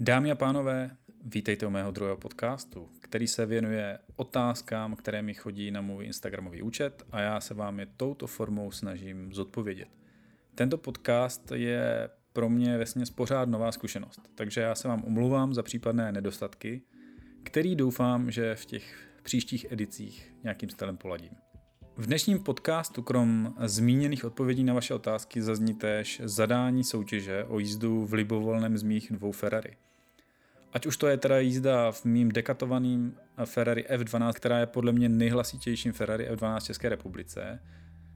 Dámy a pánové, vítejte u mého druhého podcastu, který se věnuje otázkám, které mi chodí na můj Instagramový účet a já se vám je touto formou snažím zodpovědět. Tento podcast je pro mě vesně pořád nová zkušenost, takže já se vám omluvám za případné nedostatky, který doufám, že v těch příštích edicích nějakým stylem poladím. V dnešním podcastu krom zmíněných odpovědí na vaše otázky zazní též zadání soutěže o jízdu v libovolném z mých dvou Ferrari. Ať už to je teda jízda v mým dekatovaným Ferrari F12, která je podle mě nejhlasitějším Ferrari F12 v České republice,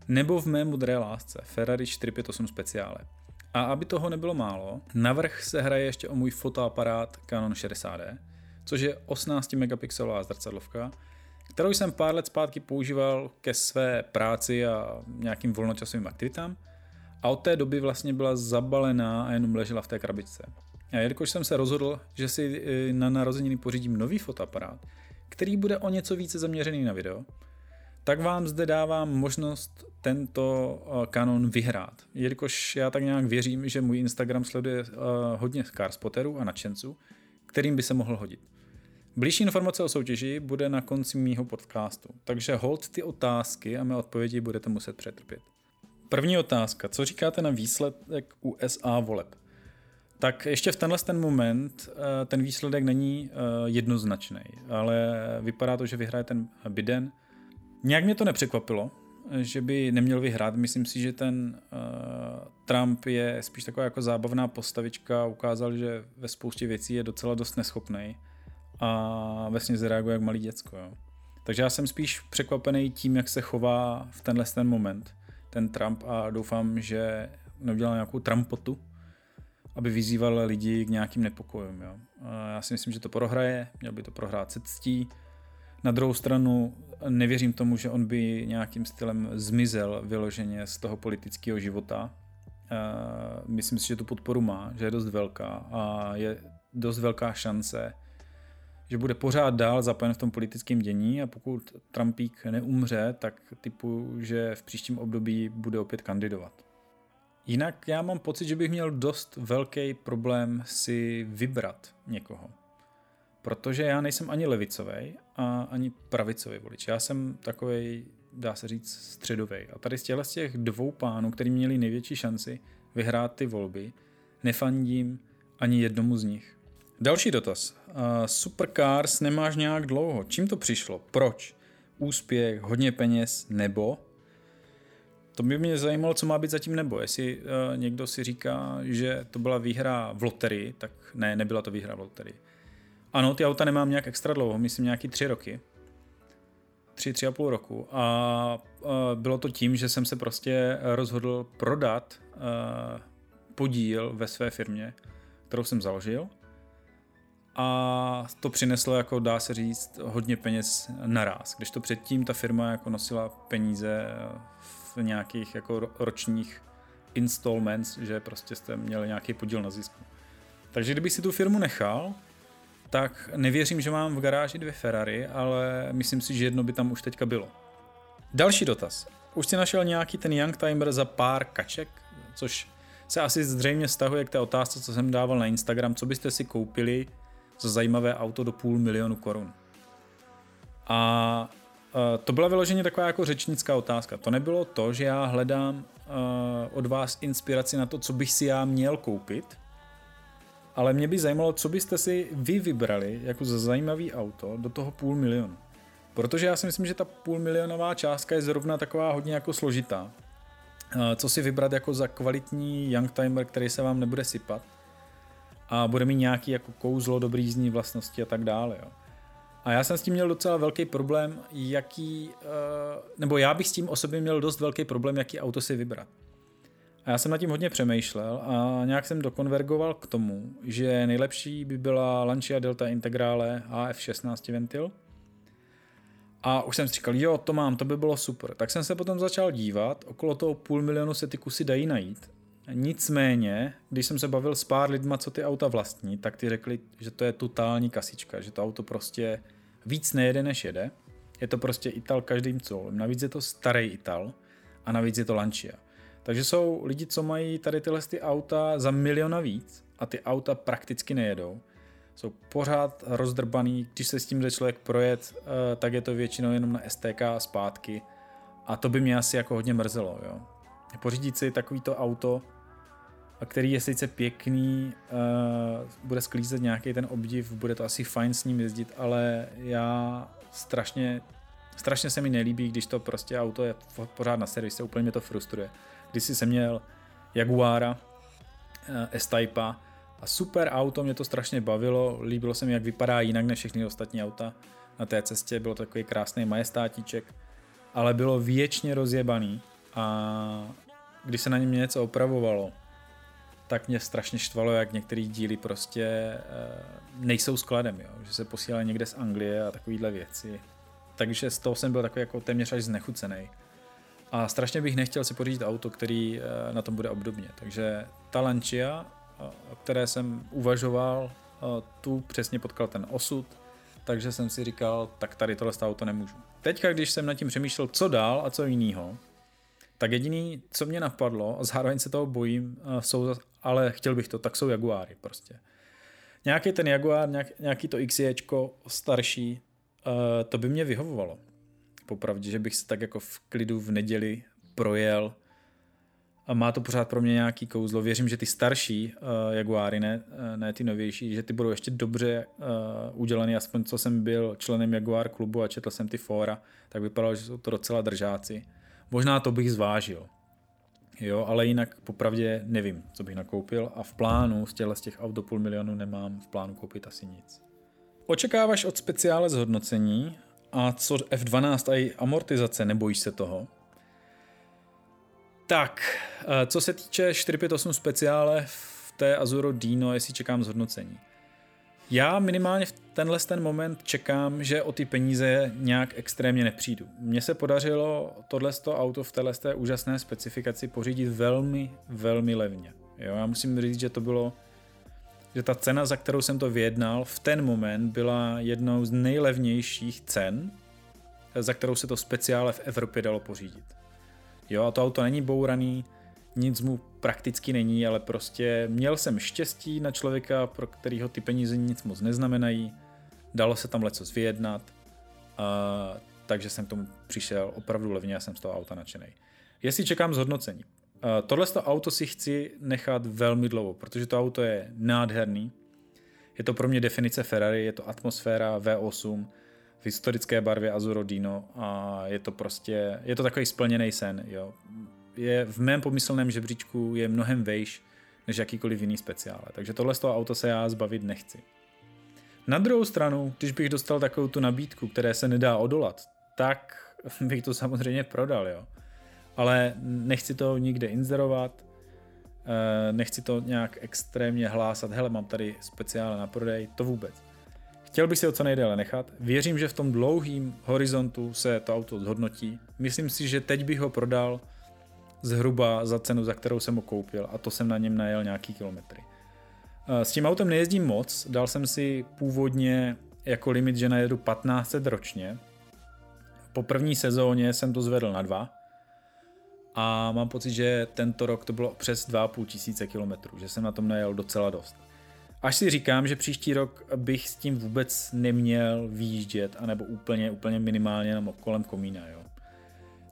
nebo v mé modré lásce Ferrari 458 Speciale. A aby toho nebylo málo, navrh se hraje ještě o můj fotoaparát Canon 60D, což je 18 megapixelová zrcadlovka, kterou jsem pár let zpátky používal ke své práci a nějakým volnočasovým aktivitám a od té doby vlastně byla zabalená a jenom ležela v té krabičce. A jelikož jsem se rozhodl, že si e, na narozeniny pořídím nový fotoaparát, který bude o něco více zaměřený na video, tak vám zde dávám možnost tento e, kanon vyhrát. Jelikož já tak nějak věřím, že můj Instagram sleduje e, hodně carspotterů a nadšenců, kterým by se mohl hodit. Blížší informace o soutěži bude na konci mýho podcastu, takže hold ty otázky a mé odpovědi budete muset přetrpět. První otázka. Co říkáte na výsledek USA voleb? Tak ještě v tenhle ten moment eh, ten výsledek není eh, jednoznačný, ale vypadá to, že vyhraje ten Biden. Nějak mě to nepřekvapilo, že by neměl vyhrát. Myslím si, že ten uh, Trump je spíš taková jako zábavná postavička. Ukázal, že ve spoustě věcí je docela dost neschopný a vlastně zareaguje jak malý děcko. Jo. Takže já jsem spíš překvapený tím, jak se chová v tenhle ten moment ten Trump a doufám, že neudělal nějakou Trumpotu, aby vyzýval lidi k nějakým nepokojům. Jo. Já si myslím, že to prohraje, měl by to prohrát se ctí. Na druhou stranu nevěřím tomu, že on by nějakým stylem zmizel vyloženě z toho politického života. Myslím si, že tu podporu má, že je dost velká a je dost velká šance, že bude pořád dál zapojen v tom politickém dění a pokud Trumpík neumře, tak typu, že v příštím období bude opět kandidovat. Jinak já mám pocit, že bych měl dost velký problém si vybrat někoho. Protože já nejsem ani levicový a ani pravicový volič. Já jsem takový, dá se říct, středový. A tady z těchto z těch dvou pánů, který měli největší šanci vyhrát ty volby, nefandím ani jednomu z nich. Další dotaz. Uh, Supercars nemáš nějak dlouho. Čím to přišlo? Proč? Úspěch, hodně peněz nebo? To by mě zajímalo, co má být zatím nebo. Jestli uh, někdo si říká, že to byla výhra v loterii, tak ne, nebyla to výhra v loterii. Ano, ty auta nemám nějak extra dlouho, myslím nějaký tři roky. Tři, tři a půl roku. A uh, bylo to tím, že jsem se prostě rozhodl prodat uh, podíl ve své firmě, kterou jsem založil – a to přineslo, jako dá se říct, hodně peněz naraz. Když to předtím ta firma jako nosila peníze v nějakých jako ročních installments, že prostě jste měli nějaký podíl na zisku. Takže kdybych si tu firmu nechal, tak nevěřím, že mám v garáži dvě Ferrari, ale myslím si, že jedno by tam už teďka bylo. Další dotaz. Už si našel nějaký ten Youngtimer za pár kaček, což se asi zřejmě stahuje k té otázce, co jsem dával na Instagram, co byste si koupili za zajímavé auto do půl milionu korun. A to byla vyloženě taková jako řečnická otázka. To nebylo to, že já hledám od vás inspiraci na to, co bych si já měl koupit, ale mě by zajímalo, co byste si vy vybrali jako za zajímavý auto do toho půl milionu. Protože já si myslím, že ta půl milionová částka je zrovna taková hodně jako složitá. Co si vybrat jako za kvalitní youngtimer, který se vám nebude sypat a bude mít nějaký jako kouzlo, dobrý jízdní vlastnosti a tak dále. Jo. A já jsem s tím měl docela velký problém, jaký, uh, nebo já bych s tím osobně měl dost velký problém, jaký auto si vybrat. A já jsem nad tím hodně přemýšlel a nějak jsem dokonvergoval k tomu, že nejlepší by byla Lancia Delta Integrale AF16 ventil. A už jsem si říkal, jo, to mám, to by bylo super. Tak jsem se potom začal dívat, okolo toho půl milionu se ty kusy dají najít. Nicméně, když jsem se bavil s pár lidma, co ty auta vlastní, tak ty řekli, že to je totální kasička, že to auto prostě víc nejede, než jede. Je to prostě Ital každým colem. Navíc je to starý Ital a navíc je to Lancia. Takže jsou lidi, co mají tady tyhle ty auta za miliona víc a ty auta prakticky nejedou. jsou pořád rozdrbaný, když se s tím jde člověk projet, eh, tak je to většinou jenom na STK a zpátky a to by mě asi jako hodně mrzelo, jo. Pořídit si takovýto auto, který je sice pěkný, uh, bude sklízet nějaký ten obdiv, bude to asi fajn s ním jezdit, ale já strašně, strašně se mi nelíbí, když to prostě auto je pořád na servise, úplně mě to frustruje. Když jsem měl Jaguara uh, S-Type a super auto, mě to strašně bavilo, líbilo se mi, jak vypadá jinak než všechny ostatní auta na té cestě, bylo to takový krásný majestátíček, ale bylo věčně rozjebaný a když se na něm něco opravovalo, tak mě strašně štvalo, jak některé díly prostě e, nejsou skladem, jo? že se posílají někde z Anglie a takovéhle věci. Takže z toho jsem byl takový jako téměř až znechucený. A strašně bych nechtěl si pořídit auto, který e, na tom bude obdobně. Takže ta Lancia, o které jsem uvažoval, tu přesně potkal ten osud, takže jsem si říkal, tak tady tohle auto nemůžu. Teďka, když jsem nad tím přemýšlel, co dál a co jiného, tak jediný, co mě napadlo, a zároveň se toho bojím, jsou, ale chtěl bych to, tak jsou Jaguáry prostě. Nějaký ten Jaguar, nějak, nějaký to XJčko starší, uh, to by mě vyhovovalo. Popravdě, že bych se tak jako v klidu v neděli projel a má to pořád pro mě nějaký kouzlo. Věřím, že ty starší uh, Jaguáry, ne, uh, ne ty novější, že ty budou ještě dobře uh, udělané, aspoň co jsem byl členem Jaguar klubu a četl jsem ty fóra, tak vypadalo, že jsou to docela držáci. Možná to bych zvážil. Jo, ale jinak popravdě nevím, co bych nakoupil a v plánu z těchto z těch auto půl milionu nemám v plánu koupit asi nic. Očekáváš od speciále zhodnocení a co F12 a amortizace, nebojíš se toho? Tak, eh, co se týče 458 speciále v té Azuro Dino, jestli čekám zhodnocení. Já minimálně v tenhle ten moment čekám, že o ty peníze nějak extrémně nepřijdu. Mně se podařilo tohle auto v téhle té úžasné specifikaci pořídit velmi, velmi levně. Jo, já musím říct, že to bylo, že ta cena, za kterou jsem to vyjednal, v ten moment byla jednou z nejlevnějších cen, za kterou se to speciále v Evropě dalo pořídit. Jo, a to auto není bouraný, nic mu prakticky není, ale prostě měl jsem štěstí na člověka, pro kterého ty peníze nic moc neznamenají, dalo se tam leco vyjednat, a, takže jsem k tomu přišel opravdu levně a jsem z toho auta nadšený. Jestli čekám zhodnocení. Tohle auto si chci nechat velmi dlouho, protože to auto je nádherný. Je to pro mě definice Ferrari, je to atmosféra V8 v historické barvě Azuro Dino a je to prostě, je to takový splněný sen. Jo je v mém pomyslném žebříčku je mnohem vejš než jakýkoliv jiný speciále. Takže tohle z toho auto se já zbavit nechci. Na druhou stranu, když bych dostal takovou tu nabídku, které se nedá odolat, tak bych to samozřejmě prodal, jo. Ale nechci to nikde inzerovat, eh, nechci to nějak extrémně hlásat, hele, mám tady speciále na prodej, to vůbec. Chtěl bych si ho co nejdéle nechat. Věřím, že v tom dlouhým horizontu se to auto zhodnotí. Myslím si, že teď bych ho prodal zhruba za cenu, za kterou jsem ho koupil a to jsem na něm najel nějaký kilometry. Eh, s tím autem nejezdím moc, dal jsem si původně jako limit, že najedu 1500 ročně. Po první sezóně jsem to zvedl na dva a mám pocit, že tento rok to bylo přes 2,5 tisíce kilometrů, že jsem na tom najel docela dost. Až si říkám, že příští rok bych s tím vůbec neměl výjíždět, anebo úplně, úplně minimálně kolem komína, jo.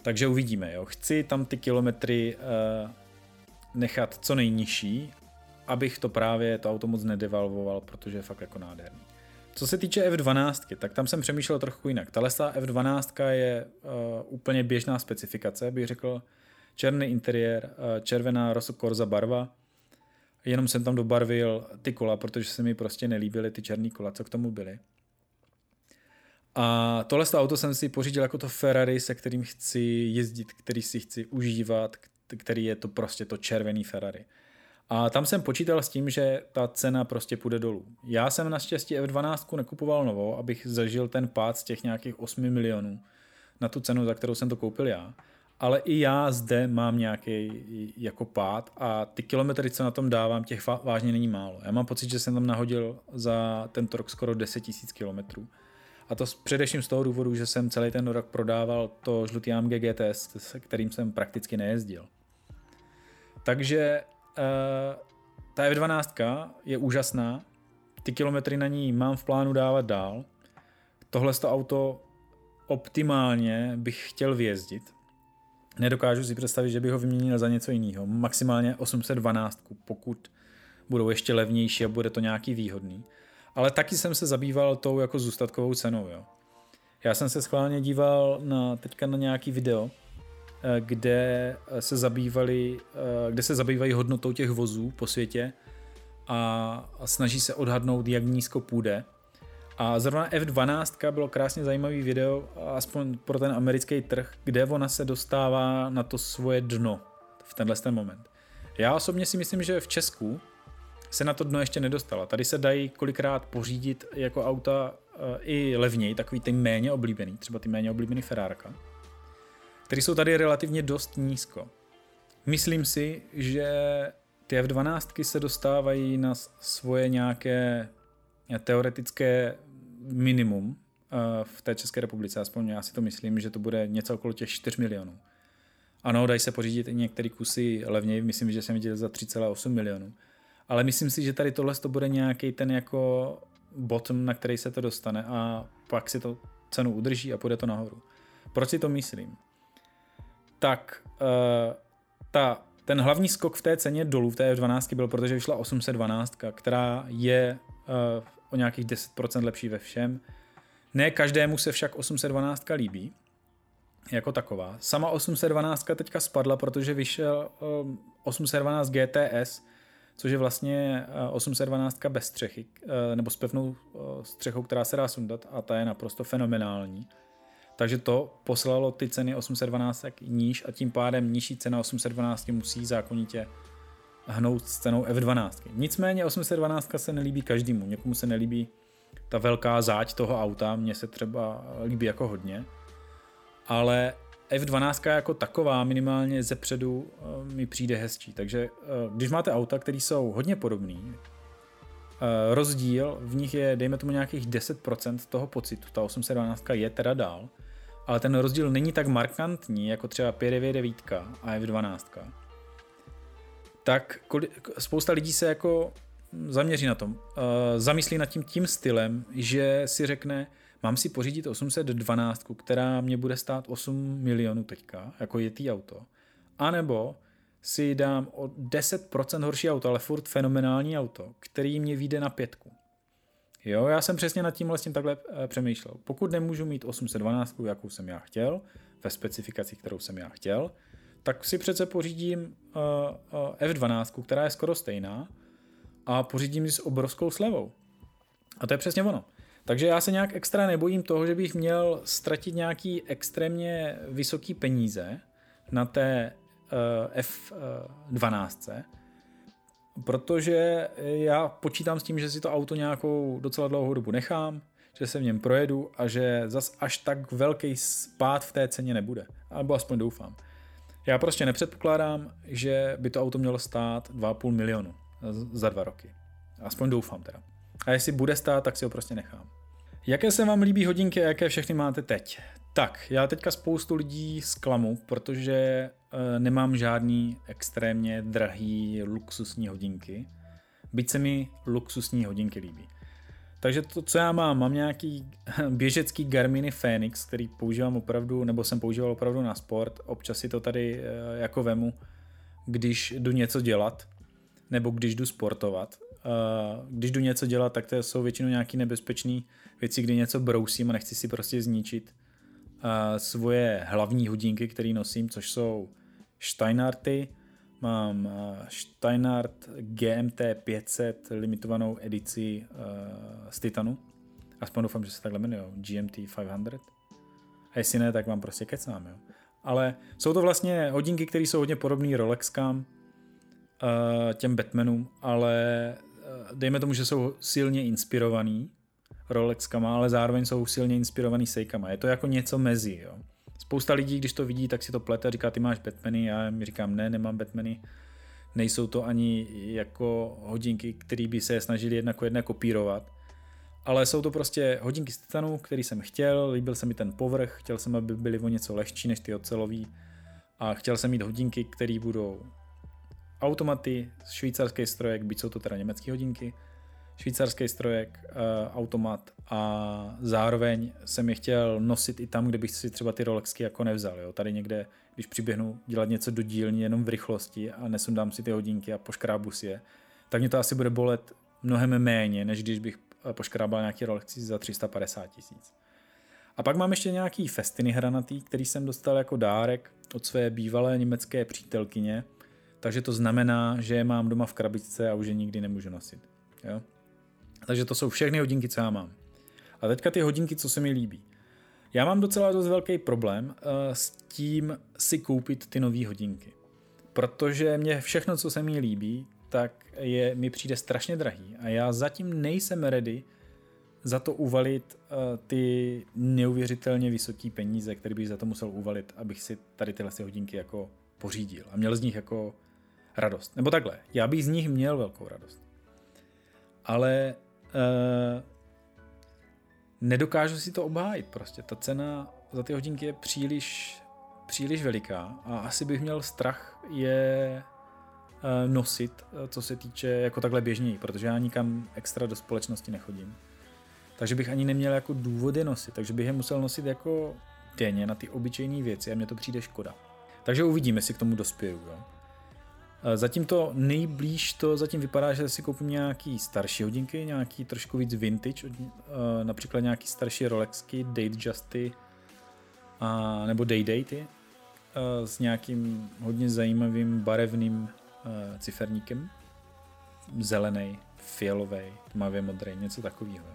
Takže uvidíme. Jo. Chci tam ty kilometry uh, nechat co nejnižší, abych to právě to auto moc nedevalvoval, protože je fakt jako nádherný. Co se týče F12, tak tam jsem přemýšlel trochu jinak. Ta F12 je uh, úplně běžná specifikace, bych řekl. Černý interiér, uh, červená Rosso Corsa barva. Jenom jsem tam dobarvil ty kola, protože se mi prostě nelíbily ty černé kola, co k tomu byly. A tohle auto jsem si pořídil jako to Ferrari, se kterým chci jezdit, který si chci užívat, který je to prostě to červený Ferrari. A tam jsem počítal s tím, že ta cena prostě půjde dolů. Já jsem naštěstí F12 nekupoval novou, abych zažil ten pád z těch nějakých 8 milionů na tu cenu, za kterou jsem to koupil já. Ale i já zde mám nějaký jako pád a ty kilometry, co na tom dávám, těch vážně není málo. Já mám pocit, že jsem tam nahodil za tento rok skoro 10 000 kilometrů. A to především z toho důvodu, že jsem celý ten rok prodával to žlutý AMG GTS, se kterým jsem prakticky nejezdil. Takže uh, ta F12 je úžasná, ty kilometry na ní mám v plánu dávat dál. Tohle to auto optimálně bych chtěl vyjezdit. Nedokážu si představit, že bych ho vyměnil za něco jiného. Maximálně 812, pokud budou ještě levnější a bude to nějaký výhodný. Ale taky jsem se zabýval tou jako zůstatkovou cenou. Jo. Já jsem se schválně díval na, teďka na nějaký video, eh, kde se zabývali, eh, kde se zabývají hodnotou těch vozů po světě a snaží se odhadnout, jak nízko půjde. A zrovna F12 bylo krásně zajímavý video, aspoň pro ten americký trh, kde ona se dostává na to svoje dno v tenhle ten moment. Já osobně si myslím, že v Česku se na to dno ještě nedostala. Tady se dají kolikrát pořídit jako auta eh, i levněji, takový ty méně oblíbený, třeba ty méně oblíbený Ferrárka, které jsou tady relativně dost nízko. Myslím si, že ty F12 se dostávají na svoje nějaké teoretické minimum eh, v té České republice, aspoň já si to myslím, že to bude něco okolo těch 4 milionů. Ano, dají se pořídit i některé kusy levněji, myslím, že jsem viděl za 3,8 milionů. Ale myslím si, že tady tohle to bude nějaký ten jako bottom, na který se to dostane a pak si to cenu udrží a půjde to nahoru. Proč si to myslím? Tak uh, ta, ten hlavní skok v té ceně dolů v té F12 byl, protože vyšla 812, která je uh, o nějakých 10% lepší ve všem. Ne každému se však 812 líbí, jako taková. Sama 812 teďka spadla, protože vyšel 812 GTS, což je vlastně 812 bez střechy, eh, nebo s pevnou eh, střechou, která se dá sundat a ta je naprosto fenomenální. Takže to poslalo ty ceny 812 níž a tím pádem nižší cena 812 musí zákonitě hnout s cenou F12. Nicméně 812 se nelíbí každému, někomu se nelíbí ta velká záť toho auta, mně se třeba líbí jako hodně, ale F12 jako taková minimálně ze předu eh, mi přijde hezčí, takže eh, když máte auta, které jsou hodně podobný, eh, rozdíl v nich je, dejme tomu nějakých 10% toho pocitu, ta 812 je teda dál, ale ten rozdíl není tak markantní jako třeba 599 a F12 tak spousta lidí se jako zaměří na tom, zamyslí nad tím tím stylem, že si řekne, mám si pořídit 812, která mě bude stát 8 milionů teďka, jako je tý auto, anebo si dám o 10% horší auto, ale furt fenomenální auto, který mě vyjde na pětku. Jo, já jsem přesně nad tím takhle e, přemýšlel. Pokud nemůžu mít 812, jakou jsem já chtěl, ve specifikaci, kterou jsem já chtěl, tak si přece pořídím uh, uh, F12, která je skoro stejná a pořídím ji s obrovskou slevou. A to je přesně ono. Takže já se nějak extra nebojím toho, že bych měl ztratit nějaký extrémně vysoký peníze na té uh, F12, protože já počítám s tím, že si to auto nějakou docela dlouhou dobu nechám, že se v něm projedu a že zas až tak velký spát v té ceně nebude. Alebo aspoň doufám. Já prostě nepředpokládám, že by to auto mělo stát 2,5 milionu za dva roky. Aspoň doufám teda. A jestli bude stát, tak si ho prostě nechám. Jaké se vám líbí hodinky a jaké všechny máte teď? Tak, já teďka spoustu lidí zklamu, protože e, nemám žádný extrémně drahý luxusní hodinky. Byť se mi luxusní hodinky líbí. Takže to, co já mám, mám nějaký běžecký Garminy Phoenix, který používám opravdu, nebo jsem používal opravdu na sport. Občas si to tady eh, jako vemu, když jdu něco dělat, nebo když jdu sportovat. Když jdu něco dělat, tak to jsou většinou nějaké nebezpečné věci, kdy něco brousím a nechci si prostě zničit svoje hlavní hodinky, které nosím, což jsou Steinarty, Mám Steinhardt GMT 500 limitovanou edici z Titanu. Aspoň doufám, že se takhle jmenuje, GMT 500. A jestli ne, tak vám prostě kecám, jo. Ale jsou to vlastně hodinky, které jsou hodně podobné Rolexkám, těm Batmanům, ale dejme tomu, že jsou silně inspirovaný Rolexkama, ale zároveň jsou silně inspirovaný Seikama. Je to jako něco mezi, jo. Spousta lidí, když to vidí, tak si to plete a říká, ty máš Batmany, já mi říkám, ne, nemám Batmany. Nejsou to ani jako hodinky, které by se snažili jedna ko jedna kopírovat. Ale jsou to prostě hodinky z titanu, který jsem chtěl, líbil se mi ten povrch, chtěl jsem, aby byly o něco lehčí než ty ocelový a chtěl jsem mít hodinky, které budou automaty, švýcarský strojek, byť jsou to teda německé hodinky, švýcarský strojek, uh, automat a zároveň jsem je chtěl nosit i tam, kde bych si třeba ty Rolexky jako nevzal. Jo. Tady někde, když přiběhnu dělat něco do dílny jenom v rychlosti a nesundám si ty hodinky a poškrábu si je, tak mě to asi bude bolet mnohem méně, než když bych eh, poškrábal nějaký Rolexy za 350 tisíc. A pak mám ještě nějaký festiny hranatý, který jsem dostal jako dárek od své bývalé německé přítelkyně, takže to znamená, že je mám doma v krabičce a už je nikdy nemůžu nosit. Jo? Takže to jsou všechny hodinky, co já mám. A teďka ty hodinky, co se mi líbí. Já mám docela dost velký problém uh, s tím si koupit ty nové hodinky. Protože mě všechno, co se mi líbí, tak je, mi přijde strašně drahý. A já zatím nejsem ready za to uvalit uh, ty neuvěřitelně vysoké peníze, které bych za to musel uvalit, abych si tady tyhle hodinky jako pořídil a měl z nich jako radost. Nebo takhle, já bych z nich měl velkou radost. Ale uh, nedokážu si to obhájit prostě. Ta cena za ty hodinky je příliš, příliš veliká a asi bych měl strach je uh, nosit, co se týče jako takhle běžněji, protože já nikam extra do společnosti nechodím. Takže bych ani neměl jako důvody nosit, takže bych je musel nosit jako denně na ty obyčejné věci a mně to přijde škoda. Takže uvidíme, jestli k tomu dospěju. Jo. Zatím to nejblíž to zatím vypadá, že si koupím nějaký starší hodinky, nějaký trošku víc vintage, například nějaký starší Rolexky, Datejusty, a, nebo Day-Daty s nějakým hodně zajímavým barevným ciferníkem. Zelený, fialový, tmavě modrý, něco takového.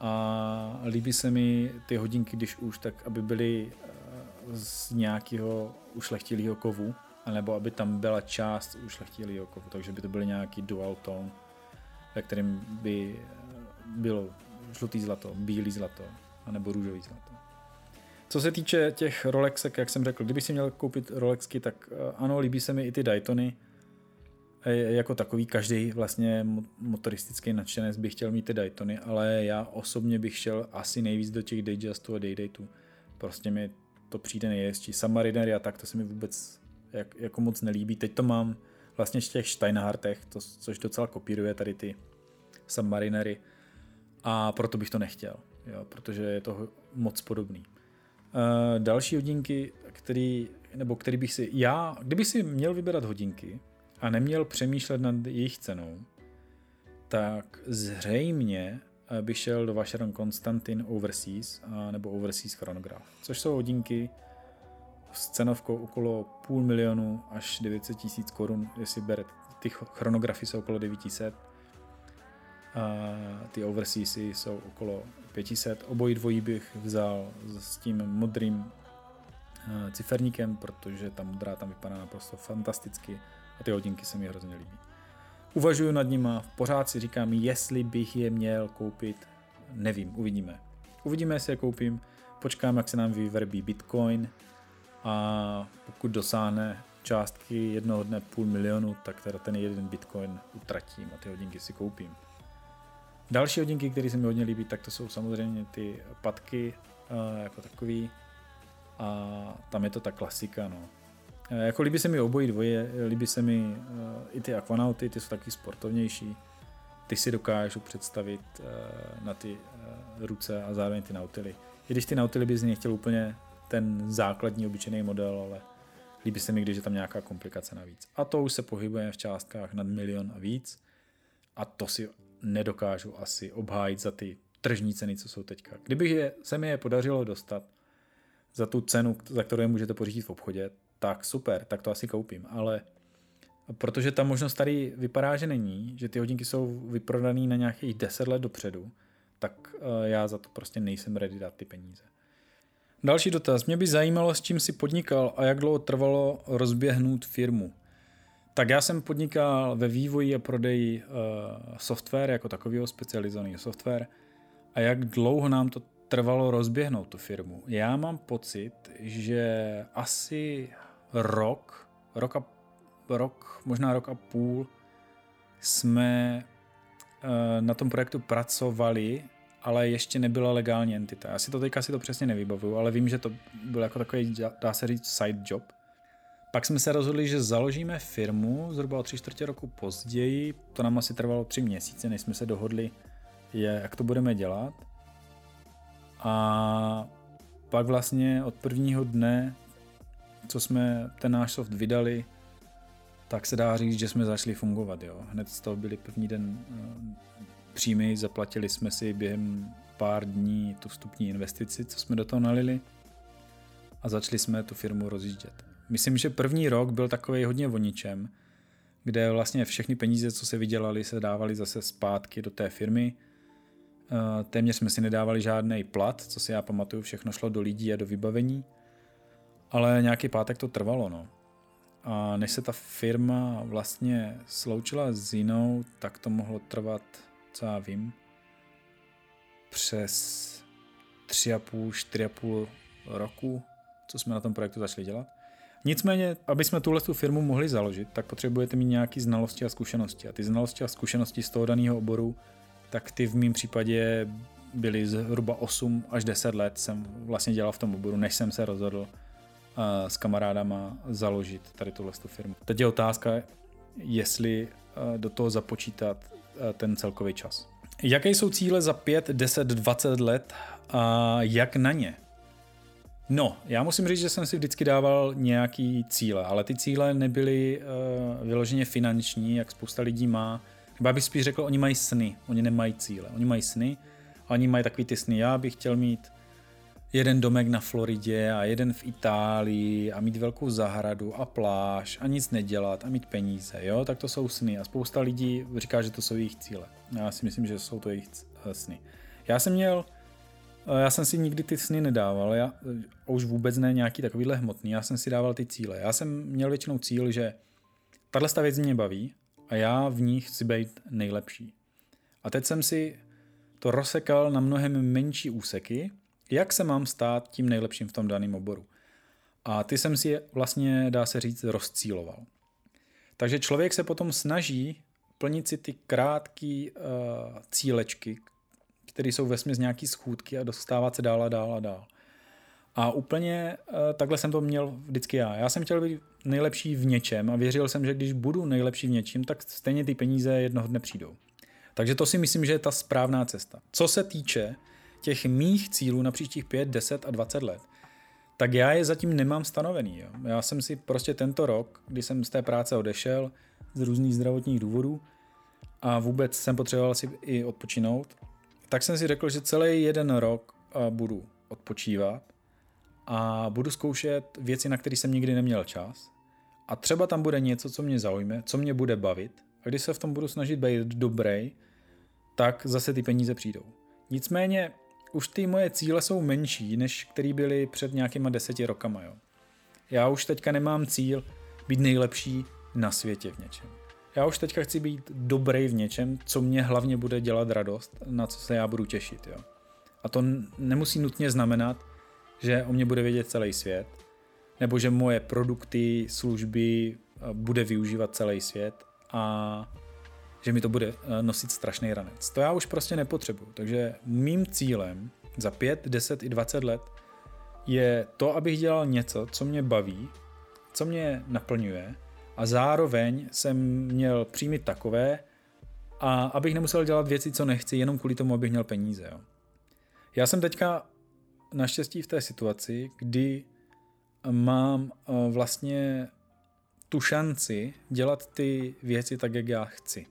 A líbí se mi ty hodinky, když už, tak aby byly z nějakého ušlechtilého kovu, anebo aby tam byla část ušlechtilého kovu, takže by to byly nějaký dual tone, ve kterém by bylo žlutý zlato, bílý zlato, anebo růžový zlato. Co se týče těch Rolexek, jak jsem řekl, kdyby si měl koupit Rolexky, tak eh, ano, líbí se mi i ty Daytony. Jako takový každý vlastně motoristický nadšenec by chtěl mít ty Daytony, ale já osobně bych šel asi nejvíc do těch Datejustů a Daydatů. Prostě mi to přijde nejjezdčí. Submarinery a tak, to se mi vůbec jak, jako moc nelíbí. Teď to mám vlastně v těch Steinhartech, to, což docela kopíruje tady ty Submarinery a proto bych to nechtěl, jo, protože je to moc podobný. Uh, další hodinky, který, nebo který bych si, já, kdybych si měl vybírat hodinky a neměl přemýšlet nad jejich cenou, tak zřejmě Eh, by šel do Vacheron Constantin Overseas a, nebo Overseas Chronograph, což jsou hodinky s cenovkou okolo půl milionu až 900 tisíc korun, jestli berete. Ty chronografy jsou okolo 900, a ty Overseasy jsou okolo 500. Obojí dvojí bych vzal s tím modrým ciferníkem, protože ta modrá tam vypadá naprosto fantasticky a ty hodinky se mi hrozně líbí. Uvažuju nad nima, pořád si říkám, jestli bych je měl koupit, nevím, uvidíme. Uvidíme, jestli je koupím, počkám, jak se nám vyverbí Bitcoin a pokud dosáhne částky jednoho dne půl milionu, tak teda ten jeden Bitcoin utratím a ty hodinky si koupím. Další hodinky, které se mi hodně líbí, tak to jsou samozřejmě ty patky jako takový a tam je to ta klasika, no. Eh, jako líbí se mi obojí dvoje, líbí se mi uh, i ty aquanauty, ty jsou taky sportovnější. Ty si dokážu představit na ty ruce a zároveň ty nautily. I když ty nautily bys nechtěl úplně ten základní obyčejný model, ale líbí se mi, když je tam nějaká komplikace navíc. A to už se pohybuje v částkách nad milion a víc. A to si nedokážu asi obhájit za ty tržní ceny, co jsou teďka. Kdyby je, se mi je podařilo dostat za tu cenu, za kterou je můžete pořídit v obchodě, tak super, tak to asi koupím, ale protože ta možnost tady vypadá, že není, že ty hodinky jsou vyprodané na nějakých 10 let dopředu, tak eh, já za to prostě nejsem ready dát ty peníze. Další dotaz. Mě by zajímalo, s čím si podnikal a jak dlouho trvalo rozběhnout firmu. Tak já jsem podnikal ve vývoji a prodeji uh, software jako takového specializovaného software a jak dlouho nám to trvalo rozběhnout tu firmu. Já mám pocit, že asi rok, rok, a, rok možná rok a půl jsme eh, na tom projektu pracovali, ale ještě nebyla legální entita. Já si to teďka si to přesně nevybavuju, ale vím, že to byl jako takový, dá se říct, side job. Pak jsme se rozhodli, že založíme firmu zhruba o tři čtvrtě roku později. To nám asi trvalo tři měsíce, než jsme se dohodli, jak to budeme dělat. A pak vlastně od prvního dne, co jsme ten náš soft vydali, tak se dá říct, že jsme začali fungovat. Jo. Hned z toho byli první den eh, příjmy, zaplatili jsme si během pár dní tu vstupní investici, co jsme do toho nalili a začali jsme tu firmu rozjíždět. Myslím, že první rok byl takový hodně o ničem, kde vlastně všechny peníze, co se vydělali, se dávali zase zpátky do té firmy. Eh, téměř jsme si nedávali žádný plat, co si já pamatuju, všechno šlo do lidí a do vybavení. Ale nějaký pátek to trvalo, no. A než se ta firma vlastně sloučila s jinou, tak to mohlo trvat, co já vím, přes tři a půl, čtyři a půl roku, co jsme na tom projektu začali dělat. Nicméně, aby jsme tuhle tu firmu mohli založit, tak potřebujete mít nějaké znalosti a zkušenosti. A ty znalosti a zkušenosti z toho daného oboru, tak ty v mém případě byly zhruba 8 až 10 let jsem vlastně dělal v tom oboru, než jsem se rozhodl uh, s kamarádama založit tady tuhle tu firmu. Teď je otázka, jestli uh, do toho započítat ten celkový čas. Jaké jsou cíle za 5, 10, 20 let a jak na ně? No, já musím říct, že jsem si vždycky dával nějaký cíle, ale ty cíle nebyly uh, vyloženě finanční, jak spousta lidí má. Nebo bych spíš řekl, oni mají sny, oni nemají cíle. Oni mají sny a oni mají takový ty sny. Já bych chtěl mít jeden domek na Floridě a jeden v Itálii a mít velkou zahradu a pláž a nic nedělat a mít peníze, jo, tak to jsou sny a spousta lidí říká, že to jsou jejich cíle. Já si myslím, že jsou to jejich eh, sny. Já jsem měl Eh, já jsem si nikdy ty sny nedával, já, eh, už vůbec ne nějaký takovýhle hmotný, já jsem si dával ty cíle. Já jsem měl většinou cíl, že tahle věc mě baví a já v ní chci být nejlepší. A teď jsem si to rozsekal na mnohem menší úseky, jak se mám stát tím nejlepším v tom daném oboru. A ty jsem si vlastně, dá se říct, rozcíloval. Takže člověk se potom snaží plnit si ty krátké uh, cílečky, které jsou ve směs nějaký schůdky a dostávat se dál a dál a dál. A úplně uh, takhle jsem to měl vždycky já. Já jsem chtěl být nejlepší v něčem a věřil jsem, že když budu nejlepší v něčem, tak stejně ty peníze jednoho dne přijdou. Takže to si myslím, že je ta správná cesta. Co se týče těch mých cílů na příštích 5, 10 a 20 let, tak já je zatím nemám stanovený. Jo. Já jsem si prostě tento rok, kdy jsem z té práce odešel z různých zdravotních důvodů a vůbec jsem potřeboval si i odpočinout, tak jsem si řekl, že celý jeden rok budu odpočívat a budu zkoušet věci, na které jsem nikdy neměl čas. A třeba tam bude něco, co mě zaujme, co mě bude bavit. A když se v tom budu snažit být dobrý, tak zase ty peníze přijdou. Nicméně už ty moje cíle jsou menší, než který byly před nějakýma deseti rokama. Jo. Já už teďka nemám cíl být nejlepší na světě v něčem já už teďka chci být dobrý v něčem, co mě hlavně bude dělat radost, na co se já budu těšit. Jo. A to nemusí nutně znamenat, že o mě bude vědět celý svět, nebo že moje produkty, služby eh, bude využívat celý svět a že mi to bude eh, nosit strašný ranec. To já už prostě nepotřebuju. Takže mým cílem za 5, 10 i 20 let je to, abych dělal něco, co mě baví, co mě naplňuje a zároveň jsem měl příjmy takové, a abych nemusel dělat věci, co nechci, jenom kvůli tomu, abych měl peníze. Jo. Já jsem teďka naštěstí v té situaci, kdy mám eh, vlastně tu šanci dělat ty věci tak, jak já chci.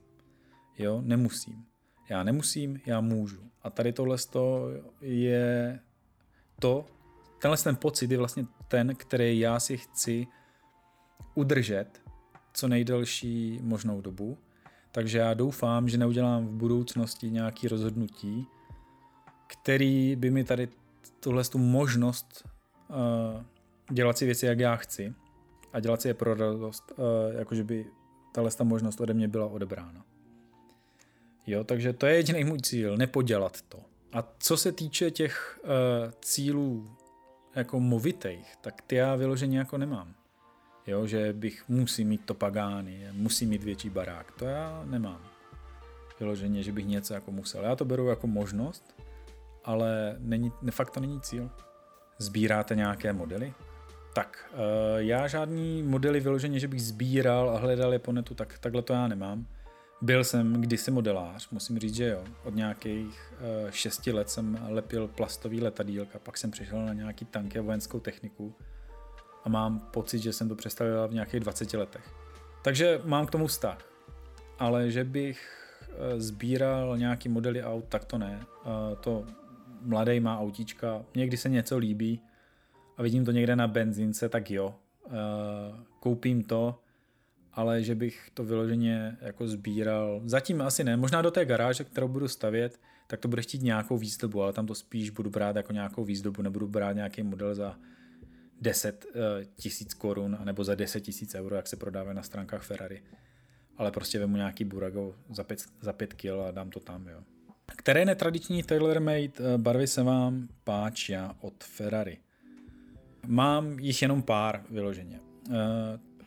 Jo, nemusím. Já nemusím, já můžu. A tady tohle je to, tenhle ten pocit je vlastně ten, který já si chci udržet co nejdelší možnou dobu. Takže já doufám, že neudělám v budoucnosti nějaké rozhodnutí, který by mi tady tuhle tu možnost uh, dělat si věci, jak já chci a dělat si je pro radost, uh, jakože by tahle ta možnost ode mě byla odebrána. Jo, takže to je jediný můj cíl, nepodělat to. A co se týče těch uh, cílů jako movitých, tak ty já vyloženě jako nemám. Jo, že bych musí mít to pagány, musí mít větší barák. To já nemám. Vyloženě, že bych něco jako musel. Já to beru jako možnost, ale není, fakt to není cíl. Sbíráte nějaké modely? tak, uh, já žádný modely vyloženě, že bych sbíral a hledal je po netu, tak takhle to já nemám. Byl jsem kdysi modelář, musím říct, že jo. Od nějakých uh, šesti let jsem lepil plastový letadílka, pak jsem přišel na nějaký tanky a vojenskou techniku a mám pocit, že jsem to přestal dělat v nějakých 20 letech. Takže mám k tomu vztah. Ale že bych uh, sbíral nějaký modely aut, tak to ne. Uh, to mladý má autíčka, někdy se něco líbí a vidím to někde na benzínce, tak jo. Koupím to, ale že bych to vyloženě jako sbíral, zatím asi ne, možná do té garáže, kterou budu stavět, tak to bude chtít nějakou výzdobu, ale tam to spíš budu brát jako nějakou výzdobu, nebudu brát nějaký model za 10 uh, tisíc korun nebo za 10 tisíc euro, jak se prodává na stránkách Ferrari. Ale prostě vemu nějaký Burago za 5, za 5 kg a dám to tam, jo. Které netradiční tailor-made eh, barvy se vám páčí od Ferrari? Mám jich jenom pár vyloženě.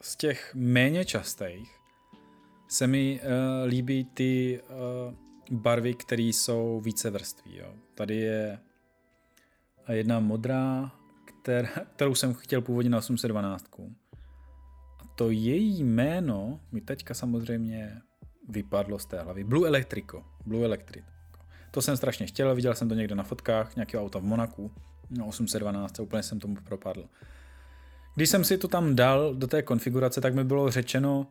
Z těch méně častých se mi uh, líbí ty uh, barvy, které jsou více vrství. Jo. Tady je jedna modrá, kter, kterou jsem chtěl původně na 812. A to její jméno mi teďka samozřejmě vypadlo z té hlavy. Blue Electrico. Blue Electric. To jsem strašně chtěl, viděl jsem to někde na fotkách, nějakého auta v Monaku, no 812, úplně jsem tomu propadl. Když jsem si to tam dal do té konfigurace, tak mi bylo řečeno,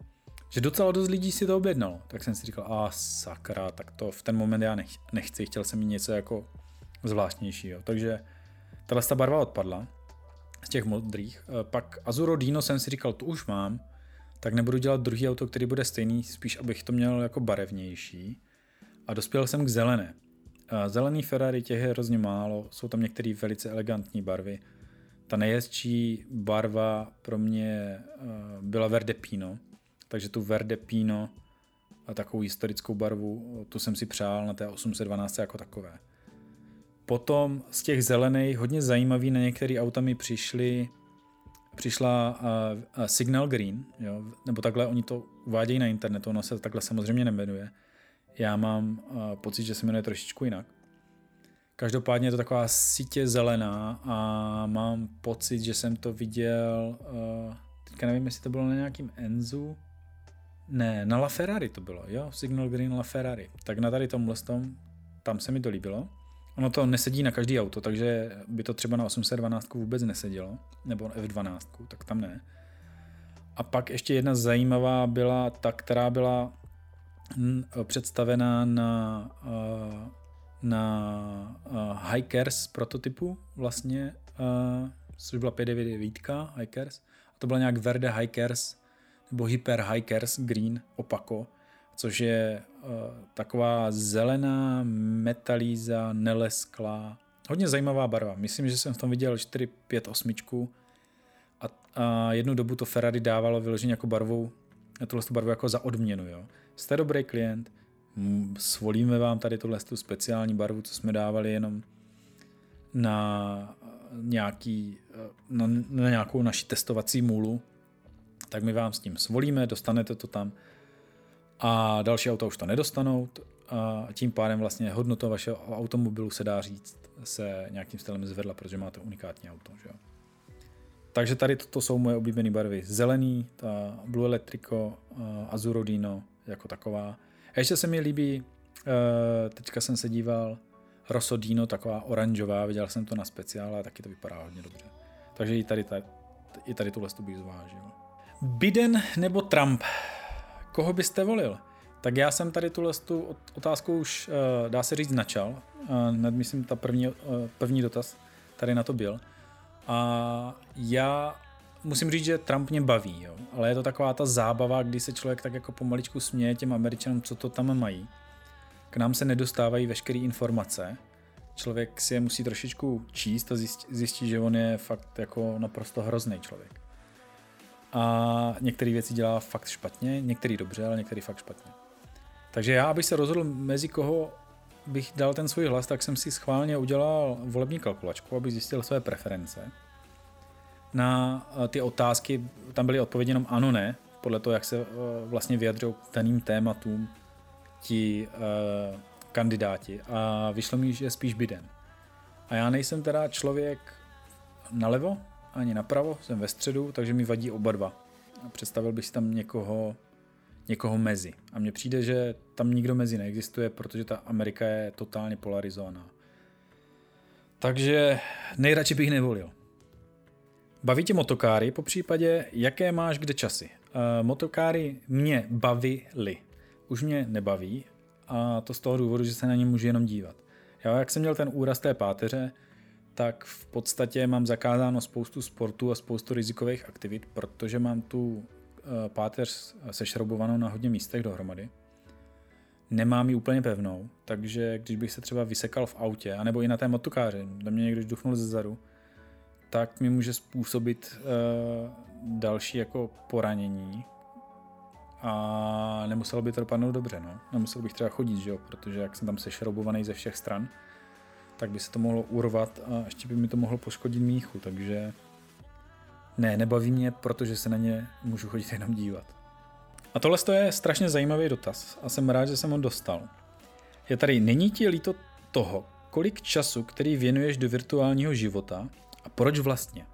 že docela dost lidí si to objednalo. Tak jsem si říkal, a sakra, tak to v ten moment já nechci, chtěl jsem mít něco jako zvláštnějšího. Takže tahle ta barva odpadla z těch modrých. Eh, pak Azuro Dino jsem si říkal, tu už mám, tak nebudu dělat druhý auto, který bude stejný, spíš abych to měl jako barevnější. A dospěl jsem k zelené. Zelený Ferrari těch je hrozně málo, jsou tam některé velice elegantní barvy. Ta nejhezčí barva pro mě eh, byla Verde Pino, takže tu Verde Pino a takovou historickou barvu, tu jsem si přál na té 812 jako takové. Potom z těch zelených hodně zajímavý na některé auta mi přišly přišla uh, uh, Signal Green, jo, nebo takhle oni to uvádějí na internetu, ono se takhle samozřejmě nemenuje. Já mám uh, pocit, že se jmenuje trošičku jinak. Každopádně je to taková sítě zelená a mám pocit, že jsem to viděl, uh, teďka nevím, jestli to bylo na nějakým Enzu, ne, na La Ferrari to bylo, jo, Signal Green La Ferrari. Tak na tady tomhle tom, tam se mi to líbilo. Ono to nesedí na každý auto, takže by to třeba na 812 vůbec nesedělo, nebo F12, tak tam ne. A pak ještě jedna zajímavá byla ta, která byla představená na, eh, na uh, Hikers prototypu vlastně, uh, což byla 599 Hikers. A to byla nějak Verde Hikers nebo Hyper Hikers Green Opako, což je uh, taková zelená metalíza, nelesklá, hodně zajímavá barva. Myslím, že jsem v tom viděl 4, 5, 8 a, a jednu dobu to Ferrari dávalo vyloženě jako barvou, tuhle barvu jako za odměnu. Jo. Jste dobrý klient, svolíme vám tady tuhle tu speciální barvu, co jsme dávali jenom na, nějaký, na, na nějakou naši testovací můlu, tak my vám s tím svolíme, dostanete to tam a další auta už to nedostanou a tím pádem vlastně hodnota vašeho automobilu se dá říct se nějakým stylem zvedla, protože máte unikátní auto. Že jo? Takže tady toto jsou moje oblíbené barvy. Zelený, ta Blue Electrico, Azuro Dino jako taková. A ještě se mi líbí, uh, teďka jsem se díval, Rosodino, taková oranžová, viděl jsem to na speciále a taky to vypadá hodně dobře. Takže i tady, tady, i tady tuhle bych zvážil. Biden nebo Trump? Koho byste volil? Tak já jsem tady tuhle otázku už, uh, dá se říct, načal. Uh, myslím, ta první, první dotaz tady na to byl. A já musím říct, že Trump mě baví, jo. ale je to taková ta zábava, kdy se člověk tak jako pomaličku směje těm Američanům, co to tam mají. K nám se nedostávají veškeré informace. Člověk si je musí trošičku číst a zjistit, zjistit, že on je fakt jako naprosto hrozný člověk. A některé věci dělá fakt špatně, některý dobře, ale některý fakt špatně. Takže já, abych se rozhodl, mezi koho bych dal ten svůj hlas, tak jsem si schválně udělal volební kalkulačku, abych zjistil své preference na eh, ty otázky, tam byly odpovědi jenom ano, ne, podle toho, jak se eh, vlastně vyjadřují k daným tématům ti uh, kandidáti. A vyšlo mi, že je spíš Biden. A já nejsem teda člověk nalevo, ani napravo, jsem ve středu, takže mi vadí oba dva. A představil bych si tam někoho, někoho mezi. A mně přijde, že tam nikdo mezi neexistuje, protože ta Amerika je totálně polarizovaná. Takže nejradši bych nevolil. Baví tě motokáry, po případě, jaké máš kde časy? Uh, motokáry mě bavily. Už mě nebaví a to z toho důvodu, že se na ně můžu jenom dívat. Já, jak jsem měl ten úraz té páteře, tak v podstatě mám zakázáno spoustu sportů a spoustu rizikových aktivit, protože mám tu eh, páteř sešroubovanou na hodně místech dohromady. Nemám ji úplně pevnou, takže když bych se třeba vysekal v autě, anebo i na té motokáři, kde mě někdo duchnul ze zadu, tak mi může způsobit uh, další jako poranění a nemuselo by to dopadnout dobře, no. Nemusel bych třeba chodit, že jo, protože jak jsem tam sešroubovaný ze všech stran, tak by se to mohlo urvat a ještě by mi to mohlo poškodit míchu, takže ne, nebaví mě, protože se na ně můžu chodit jenom dívat. A tohle je strašně zajímavý dotaz a jsem rád, že jsem ho dostal. Je tady, není ti líto toho, kolik času, který věnuješ do virtuálního života a proč vlastně?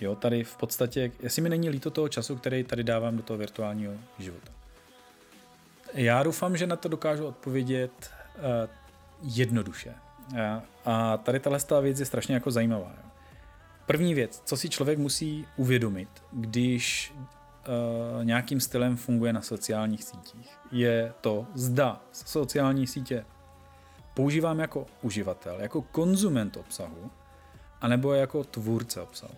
Jo, tady v podstatě, jestli mi není líto toho času, který tady dávám do toho virtuálního života. Já doufám, že na to dokážu odpovědět uh, jednoduše. A tady tahle věc je strašně jako zajímavá. Jo. První věc, co si člověk musí uvědomit, když uh, nějakým stylem funguje na sociálních sítích, je to, zda sociální sítě používám jako uživatel, jako konzument obsahu, anebo jako tvůrce obsahu.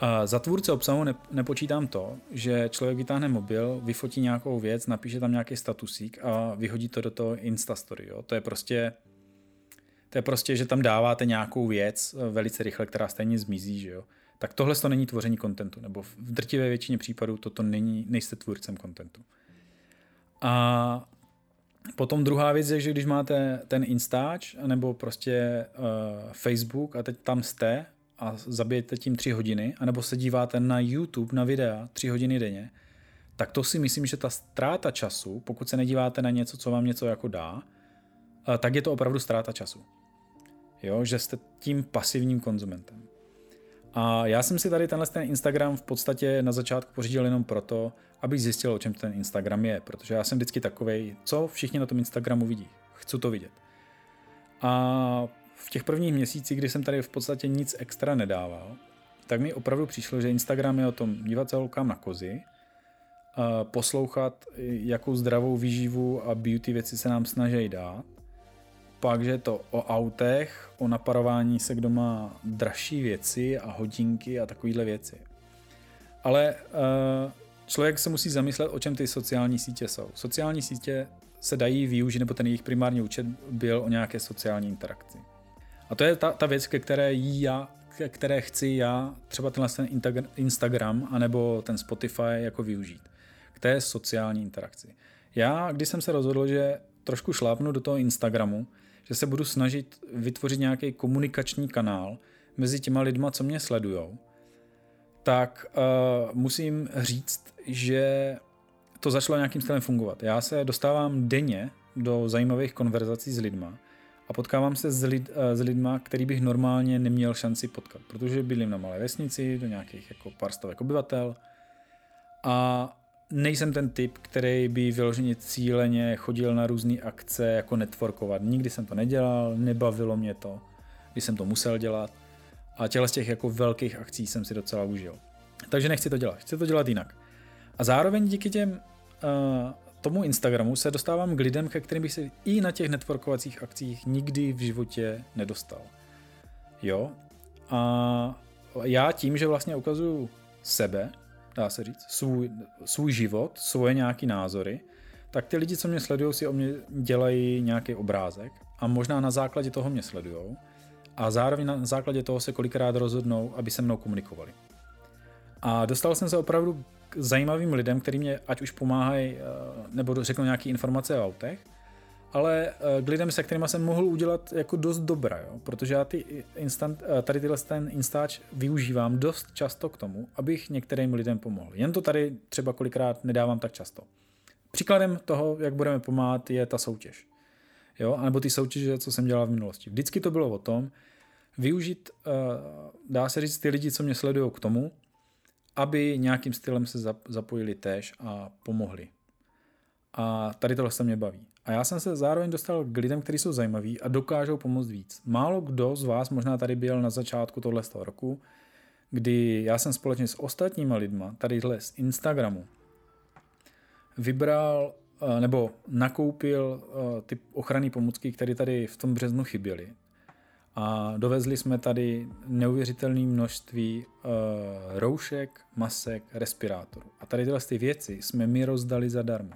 A za tvůrce obsahu ne, nepočítám to, že člověk vytáhne mobil, vyfotí nějakou věc, napíše tam nějaký statusík a vyhodí to do toho Instastory. Jo? To je prostě to je prostě, že tam dáváte nějakou věc eh, velice rychle, která stejně zmizí, že jo. Tak tohle to není tvoření kontentu, nebo v drtivé většině případů toto není, nejste tvůrcem kontentu. A potom druhá věc je, že když máte ten Instač nebo prostě uh, Facebook a teď tam jste a zabijete tím tři hodiny, anebo se díváte na YouTube na videa tři hodiny denně, tak to si myslím, že ta ztráta času, pokud se nedíváte na něco, co vám něco jako dá, uh, tak je to opravdu ztráta času jo, že jste tím pasivním konzumentem. A já jsem si tady tenhle ten Instagram v podstatě na začátku pořídil jenom proto, abych zjistil, o čem ten Instagram je, protože já jsem vždycky takovej, co všichni na tom Instagramu vidí. Chci to vidět. A v těch prvních měsících, kdy jsem tady v podstatě nic extra nedával, tak mi opravdu přišlo, že Instagram je o tom dívat se holkám na kozy, poslouchat, jakou zdravou výživu a beauty věci se nám snaží dát pak, že je to o autech, o naparování se, kdo má dražší věci a hodinky a takovéhle věci. Ale uh, člověk se musí zamyslet, o čem ty sociální sítě jsou. Sociální sítě se dají využít, nebo ten jejich primární účet byl o nějaké sociální interakci. A to je ta, ta věc, ke které jí já, ke které chci já třeba tenhle ten Instagram anebo ten Spotify jako využít. K té sociální interakci. Já, když jsem se rozhodl, že trošku šlápnu do toho Instagramu, že se budu snažit vytvořit nějaký komunikační kanál mezi těma lidma, co mě sledujou, tak uh, musím říct, že to začalo nějakým stylem fungovat. Já se dostávám denně do zajímavých konverzací s lidma a potkávám se s, lid, uh, s lidma, který bych normálně neměl šanci potkat, protože bydlím na malé vesnici, do nějakých jako pár stovek obyvatel a nejsem ten typ, který by vyloženě cíleně chodil na různé akce jako networkovat. Nikdy jsem to nedělal, nebavilo mě to, když jsem to musel dělat. A těle z těch jako velkých akcí jsem si docela užil. Takže nechci to dělat, chci to dělat jinak. A zároveň díky těm uh, tomu Instagramu se dostávám k lidem, ke kterým bych se i na těch networkovacích akcích nikdy v životě nedostal. Jo? A já tím, že vlastně ukazuju sebe, dá se říct, svůj, svůj život, svoje nějaký názory, tak ty lidi, co mě sledují, si o mě dělají nějaký obrázek a možná na základě toho mě sledují a zároveň na základě toho se kolikrát rozhodnou, aby se mnou komunikovali. A dostal jsem se opravdu k zajímavým lidem, kteří mě ať už pomáhají, eh, nebo řeknou nějaké informace o autech, ale eh, k lidem, se kterými jsem mohl udělat jako dost dobré, jo? protože já ty instant, eh, tady tyhle ten Instač využívám dost často k tomu, abych některým lidem pomohl. Jen to tady třeba kolikrát nedávám tak často. Příkladem toho, jak budeme pomáhat, je ta soutěž. Jo? A nebo ty soutěže, co jsem dělal v minulosti. Vždycky to bylo o tom, využít, uh, dá se říct, ty lidi, co mě sledují k tomu, aby nějakým stylem se zapojili též a pomohli. A tady tohle se mě baví. A já jsem se zároveň dostal k lidem, kteří jsou zajímaví a dokážou pomoct víc. Málo kdo z vás možná tady byl na začátku tohle roku, kdy já jsem společně s ostatníma lidma, tadyhle z Instagramu, vybral eh, nebo nakoupil eh, ty ochranné pomůcky, které tady v tom březnu chyběly. A dovezli jsme tady neuvěřitelné množství uh, roušek, masek, respirátorů. A tady tyhle ty věci jsme mi rozdali zadarmo.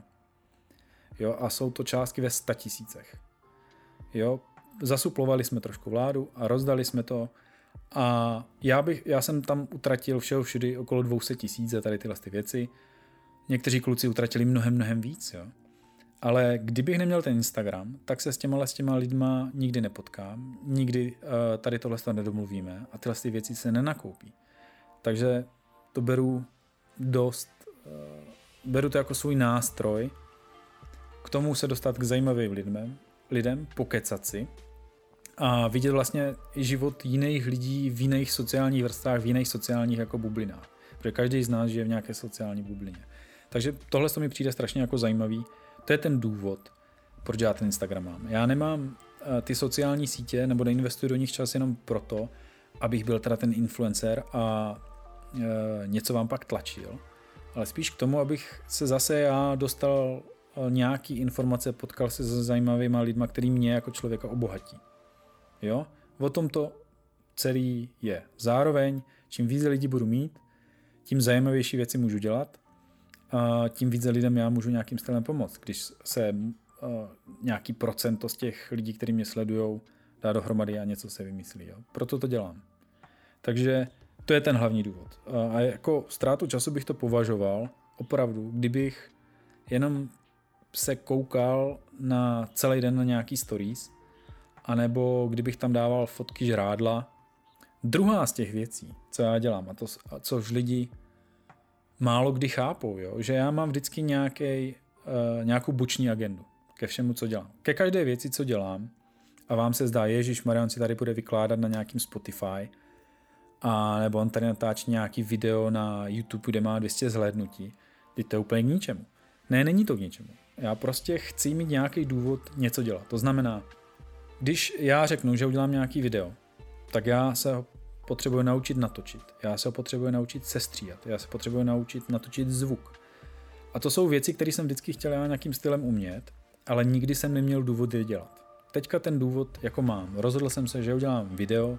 Jo, a jsou to částky ve statisícech. Jo, zasuplovali jsme trošku vládu a rozdali jsme to a já, bych, já jsem tam utratil všeho všudy okolo 200 tisíc za tady tyhle ty věci. Někteří kluci utratili mnohem, mnohem víc, jo. Ale kdybych neměl ten Instagram, tak se s těma, s těma lidma nikdy nepotkám, nikdy uh, tady tohle nedomluvíme a tyhle ty věci se nenakoupí. Takže to beru dost, uh, beru to jako svůj nástroj, k tomu se dostat k zajímavým lidem, lidem pokecat si a vidět vlastně život jiných lidí v jiných sociálních vrstvách, v jiných sociálních jako bublinách. Protože každý z nás žije v nějaké sociální bublině. Takže tohle to mi přijde strašně jako zajímavý. To je ten důvod, proč já ten Instagram mám. Já nemám eh, ty sociální sítě nebo neinvestuji do nich čas jenom proto, abych byl teda ten influencer a e, něco vám pak tlačil, ale spíš k tomu, abych se zase já dostal nějaký informace, potkal se se zajímavými lidmi, který mě jako člověka obohatí. Jo? O tom to celý je. Zároveň, čím více lidí budu mít, tím zajímavější věci můžu dělat a tím více lidem já můžu nějakým stylem pomoct. Když se uh, nějaký procento z těch lidí, kteří mě sledují, dá dohromady a něco se vymyslí. Jo? Proto to dělám. Takže to je ten hlavní důvod. A jako ztrátu času bych to považoval opravdu, kdybych jenom se koukal na celý den na nějaký stories, anebo kdybych tam dával fotky žrádla. Druhá z těch věcí, co já dělám, a to, a což lidi málo kdy chápou, jo, že já mám vždycky nějaký, uh, nějakou buční agendu ke všemu, co dělám. Ke každé věci, co dělám, a vám se zdá, Ježíš Marian si tady bude vykládat na nějakým Spotify, a nebo on tady natáčí nějaký video na YouTube, kde má 200 zhlédnutí, teď to je úplně k ničemu. Ne, není to k ničemu. Já prostě chci mít nějaký důvod něco dělat. To znamená, když já řeknu, že udělám nějaký video, tak já se ho potřebuji naučit natočit. Já se ho potřebuji naučit sestříhat. Já se potřebuji naučit natočit zvuk. A to jsou věci, které jsem vždycky chtěl já nějakým stylem umět, ale nikdy jsem neměl důvod je dělat. Teďka ten důvod jako mám. Rozhodl jsem se, že udělám video,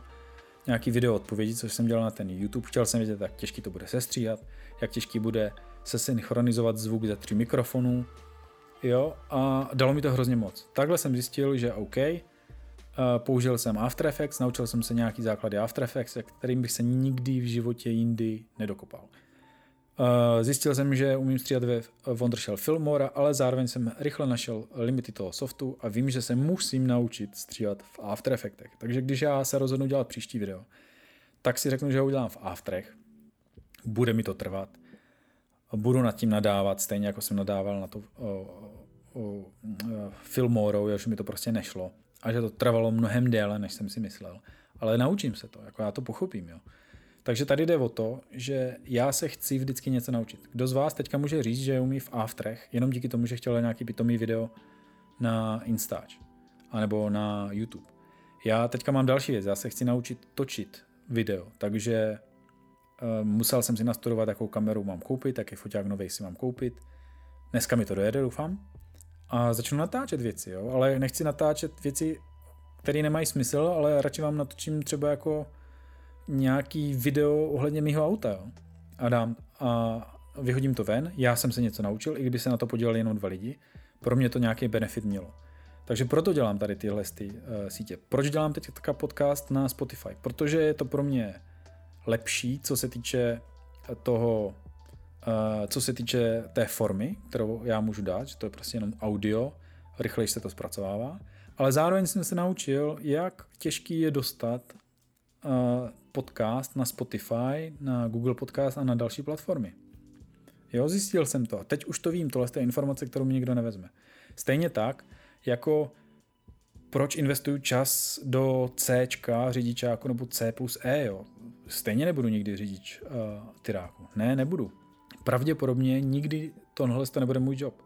nějaký video odpovědi, což jsem dělal na ten YouTube. Chtěl jsem vědět, jak těžký to bude sestříhat, jak těžký bude se synchronizovat zvuk ze tří mikrofonů, jo, a dalo mi to hrozně moc. Takhle jsem zjistil, že OK, použil jsem After Effects, naučil jsem se nějaký základy After Effects, kterým bych se nikdy v životě jindy nedokopal. Zjistil jsem, že umím stříhat ve Wondershell Filmora, ale zároveň jsem rychle našel limity toho softu a vím, že se musím naučit stříhat v After Effectech. Takže když já se rozhodnu dělat příští video, tak si řeknu, že ho udělám v Afterech. Bude mi to trvat budu nad tím nadávat, stejně jako jsem nadával na to Filmorou, že mi to prostě nešlo. A že to trvalo mnohem déle, než jsem si myslel. Ale naučím se to, jako já to pochopím. Jo. Takže tady jde o to, že já se chci vždycky něco naučit. Kdo z vás teďka může říct, že umí v Afterech, jenom díky tomu, že chtěl nějaký pitomý video na Instač, anebo na YouTube. Já teďka mám další věc, já se chci naučit točit video, takže musel jsem si nastudovat, jakou kameru mám koupit, jaký foťák nový si mám koupit. Dneska mi to dojede, doufám. A začnu natáčet věci, jo? ale nechci natáčet věci, které nemají smysl, ale radši vám natočím třeba jako nějaký video ohledně mého auta. Jo? A dám a vyhodím to ven, já jsem se něco naučil, i kdyby se na to podívali jenom dva lidi, pro mě to nějaký benefit mělo. Takže proto dělám tady tyhle ty, uh, sítě. Proč dělám teď podcast na Spotify? Protože je to pro mě lepší, co se týče toho, eh, co se týče té formy, kterou já můžu dát, že to je prostě jenom audio, rychleji se to zpracovává, ale zároveň jsem se naučil, jak těžký je dostat eh, podcast na Spotify, na Google Podcast a na další platformy. Jo, zjistil jsem to. Teď už to vím, tohle je informace, kterou mi nikdo nevezme. Stejně tak, jako proč investuju čas do C řidičáku nebo C plus E, jo? Stejně nebudu nikdy řidič uh, tyráku. Ne, nebudu. Pravděpodobně nikdy tohle to nebude můj job.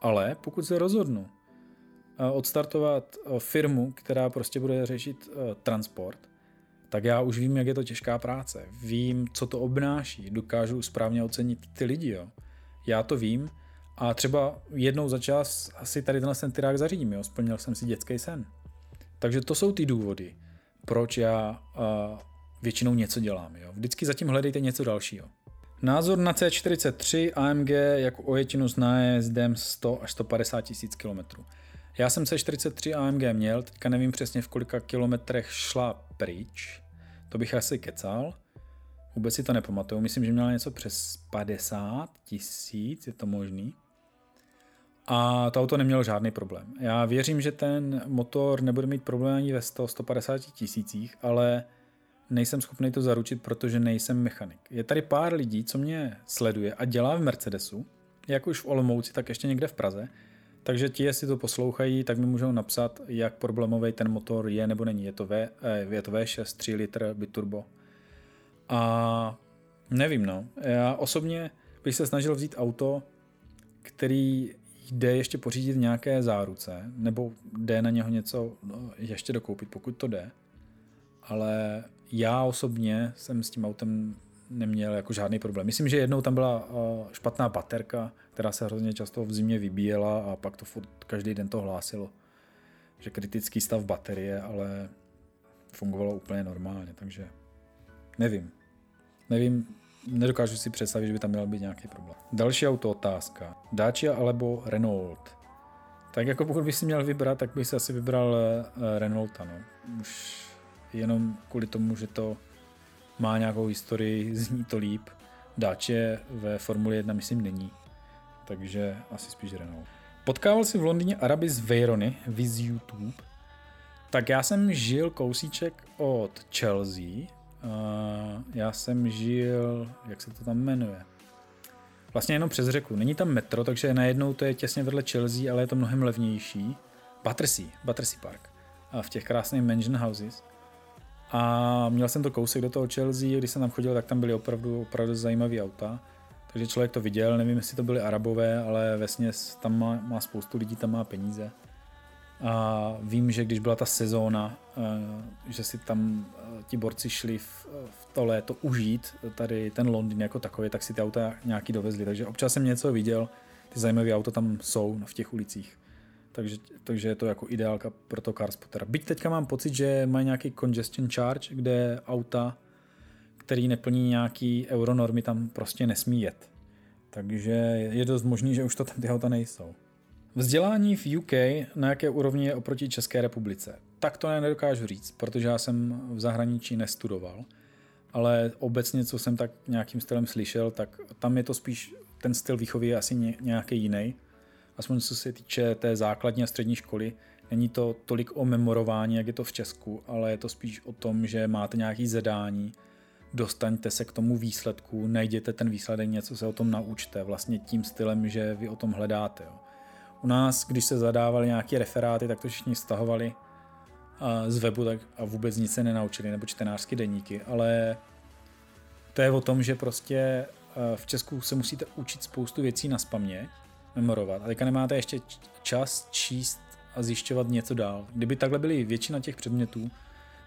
Ale pokud se rozhodnu uh, odstartovat uh, firmu, která prostě bude řešit uh, transport, tak já už vím, jak je to těžká práce. Vím, co to obnáší. Dokážu správně ocenit ty lidi. Jo. Já to vím a třeba jednou za čas asi tady tenhle ten tyrák zařídím. Jo. Splnil jsem si dětský sen. Takže to jsou ty důvody, proč já uh, většinou něco dělám. Jo. Vždycky zatím hledejte něco dalšího. Názor na C43 AMG jako ojetinu s nájezdem 100 až 150 tisíc kilometrů. Já jsem C43 AMG měl, teďka nevím přesně v kolika kilometrech šla pryč, to bych asi kecal. Vůbec si to nepamatuju, myslím, že měla něco přes 50 tisíc, je to možný. A to auto nemělo žádný problém. Já věřím, že ten motor nebude mít problém ani ve 100-150 tisících, ale nejsem schopný to zaručit, protože nejsem mechanik. Je tady pár lidí, co mě sleduje a dělá v Mercedesu, jak už v Olomouci, tak ještě někde v Praze. Takže ti, jestli to poslouchají, tak mi můžou napsat, jak problémový ten motor je nebo není. Je to, v, eh, je to V6, 3 litr, biturbo. A nevím, no. Já osobně bych se snažil vzít auto, který jde ještě pořídit v nějaké záruce, nebo jde na něho něco no, ještě dokoupit, pokud to jde. Ale já osobně jsem s tím autem neměl jako žádný problém. Myslím, že jednou tam byla eh, špatná baterka, která se hrozně často v zimě vybíjela a pak to furt každý den to hlásilo, že kritický stav baterie, ale fungovalo úplně normálně, takže nevím. Nevím, nedokážu si představit, že by tam měl být nějaký problém. Další auto otázka. Dacia alebo Renault? Tak jako pokud bych si měl vybrat, tak bych si asi vybral eh, Renaulta. No. Už jenom kvůli tomu, že to má nějakou historii, zní to líp. Dacia ve Formuli 1 myslím není, takže asi spíš Renault. Potkával si v Londýně Araby z Veyrony, viz YouTube. Tak já jsem žil kousíček od Chelsea. já jsem žil, jak se to tam jmenuje? Vlastně jenom přes řeku. Není tam metro, takže najednou to je těsně vedle Chelsea, ale je to mnohem levnější. Battersea, Battersea Park. A v těch krásných mansion houses. A měl jsem to kousek do toho Chelsea, když jsem tam chodil, tak tam byly opravdu, opravdu zajímavé auta. Takže člověk to viděl, nevím, jestli to byly arabové, ale vesně tam má, má spoustu lidí, tam má peníze. A vím, že když byla ta sezóna, eh, že si tam eh, ti borci šli v, v to léto užít, tady ten Londýn jako takový, tak si ty auta nějaký dovezli. Takže občas jsem něco viděl, ty zajímavé auta tam jsou v těch ulicích takže, takže je to jako ideálka pro to Carspottera. Byť teďka mám pocit, že mají nějaký congestion charge, kde auta, který neplní nějaký euronormy, tam prostě nesmí jet. Takže je dost možný, že už to tam ty auta nejsou. Vzdělání v UK na jaké úrovni je oproti České republice? Tak to nedokážu říct, protože já jsem v zahraničí nestudoval, ale obecně, co jsem tak nějakým stylem slyšel, tak tam je to spíš, ten styl výchovy je asi nějaký jiný aspoň co se týče té základní a střední školy, není to tolik o memorování, jak je to v Česku, ale je to spíš o tom, že máte nějaký zadání, dostaňte se k tomu výsledku, najděte ten výsledek, něco se o tom naučte, vlastně tím stylem, že vy o tom hledáte. Jo. U nás, když se zadávali nějaké referáty, tak to všichni stahovali z webu tak a vůbec nic se nenaučili, nebo čtenářské deníky, ale to je o tom, že prostě v Česku se musíte učit spoustu věcí na spaměť memorovat. A teďka nemáte ještě čas číst a zjišťovat něco dál. Kdyby takhle byly většina těch předmětů,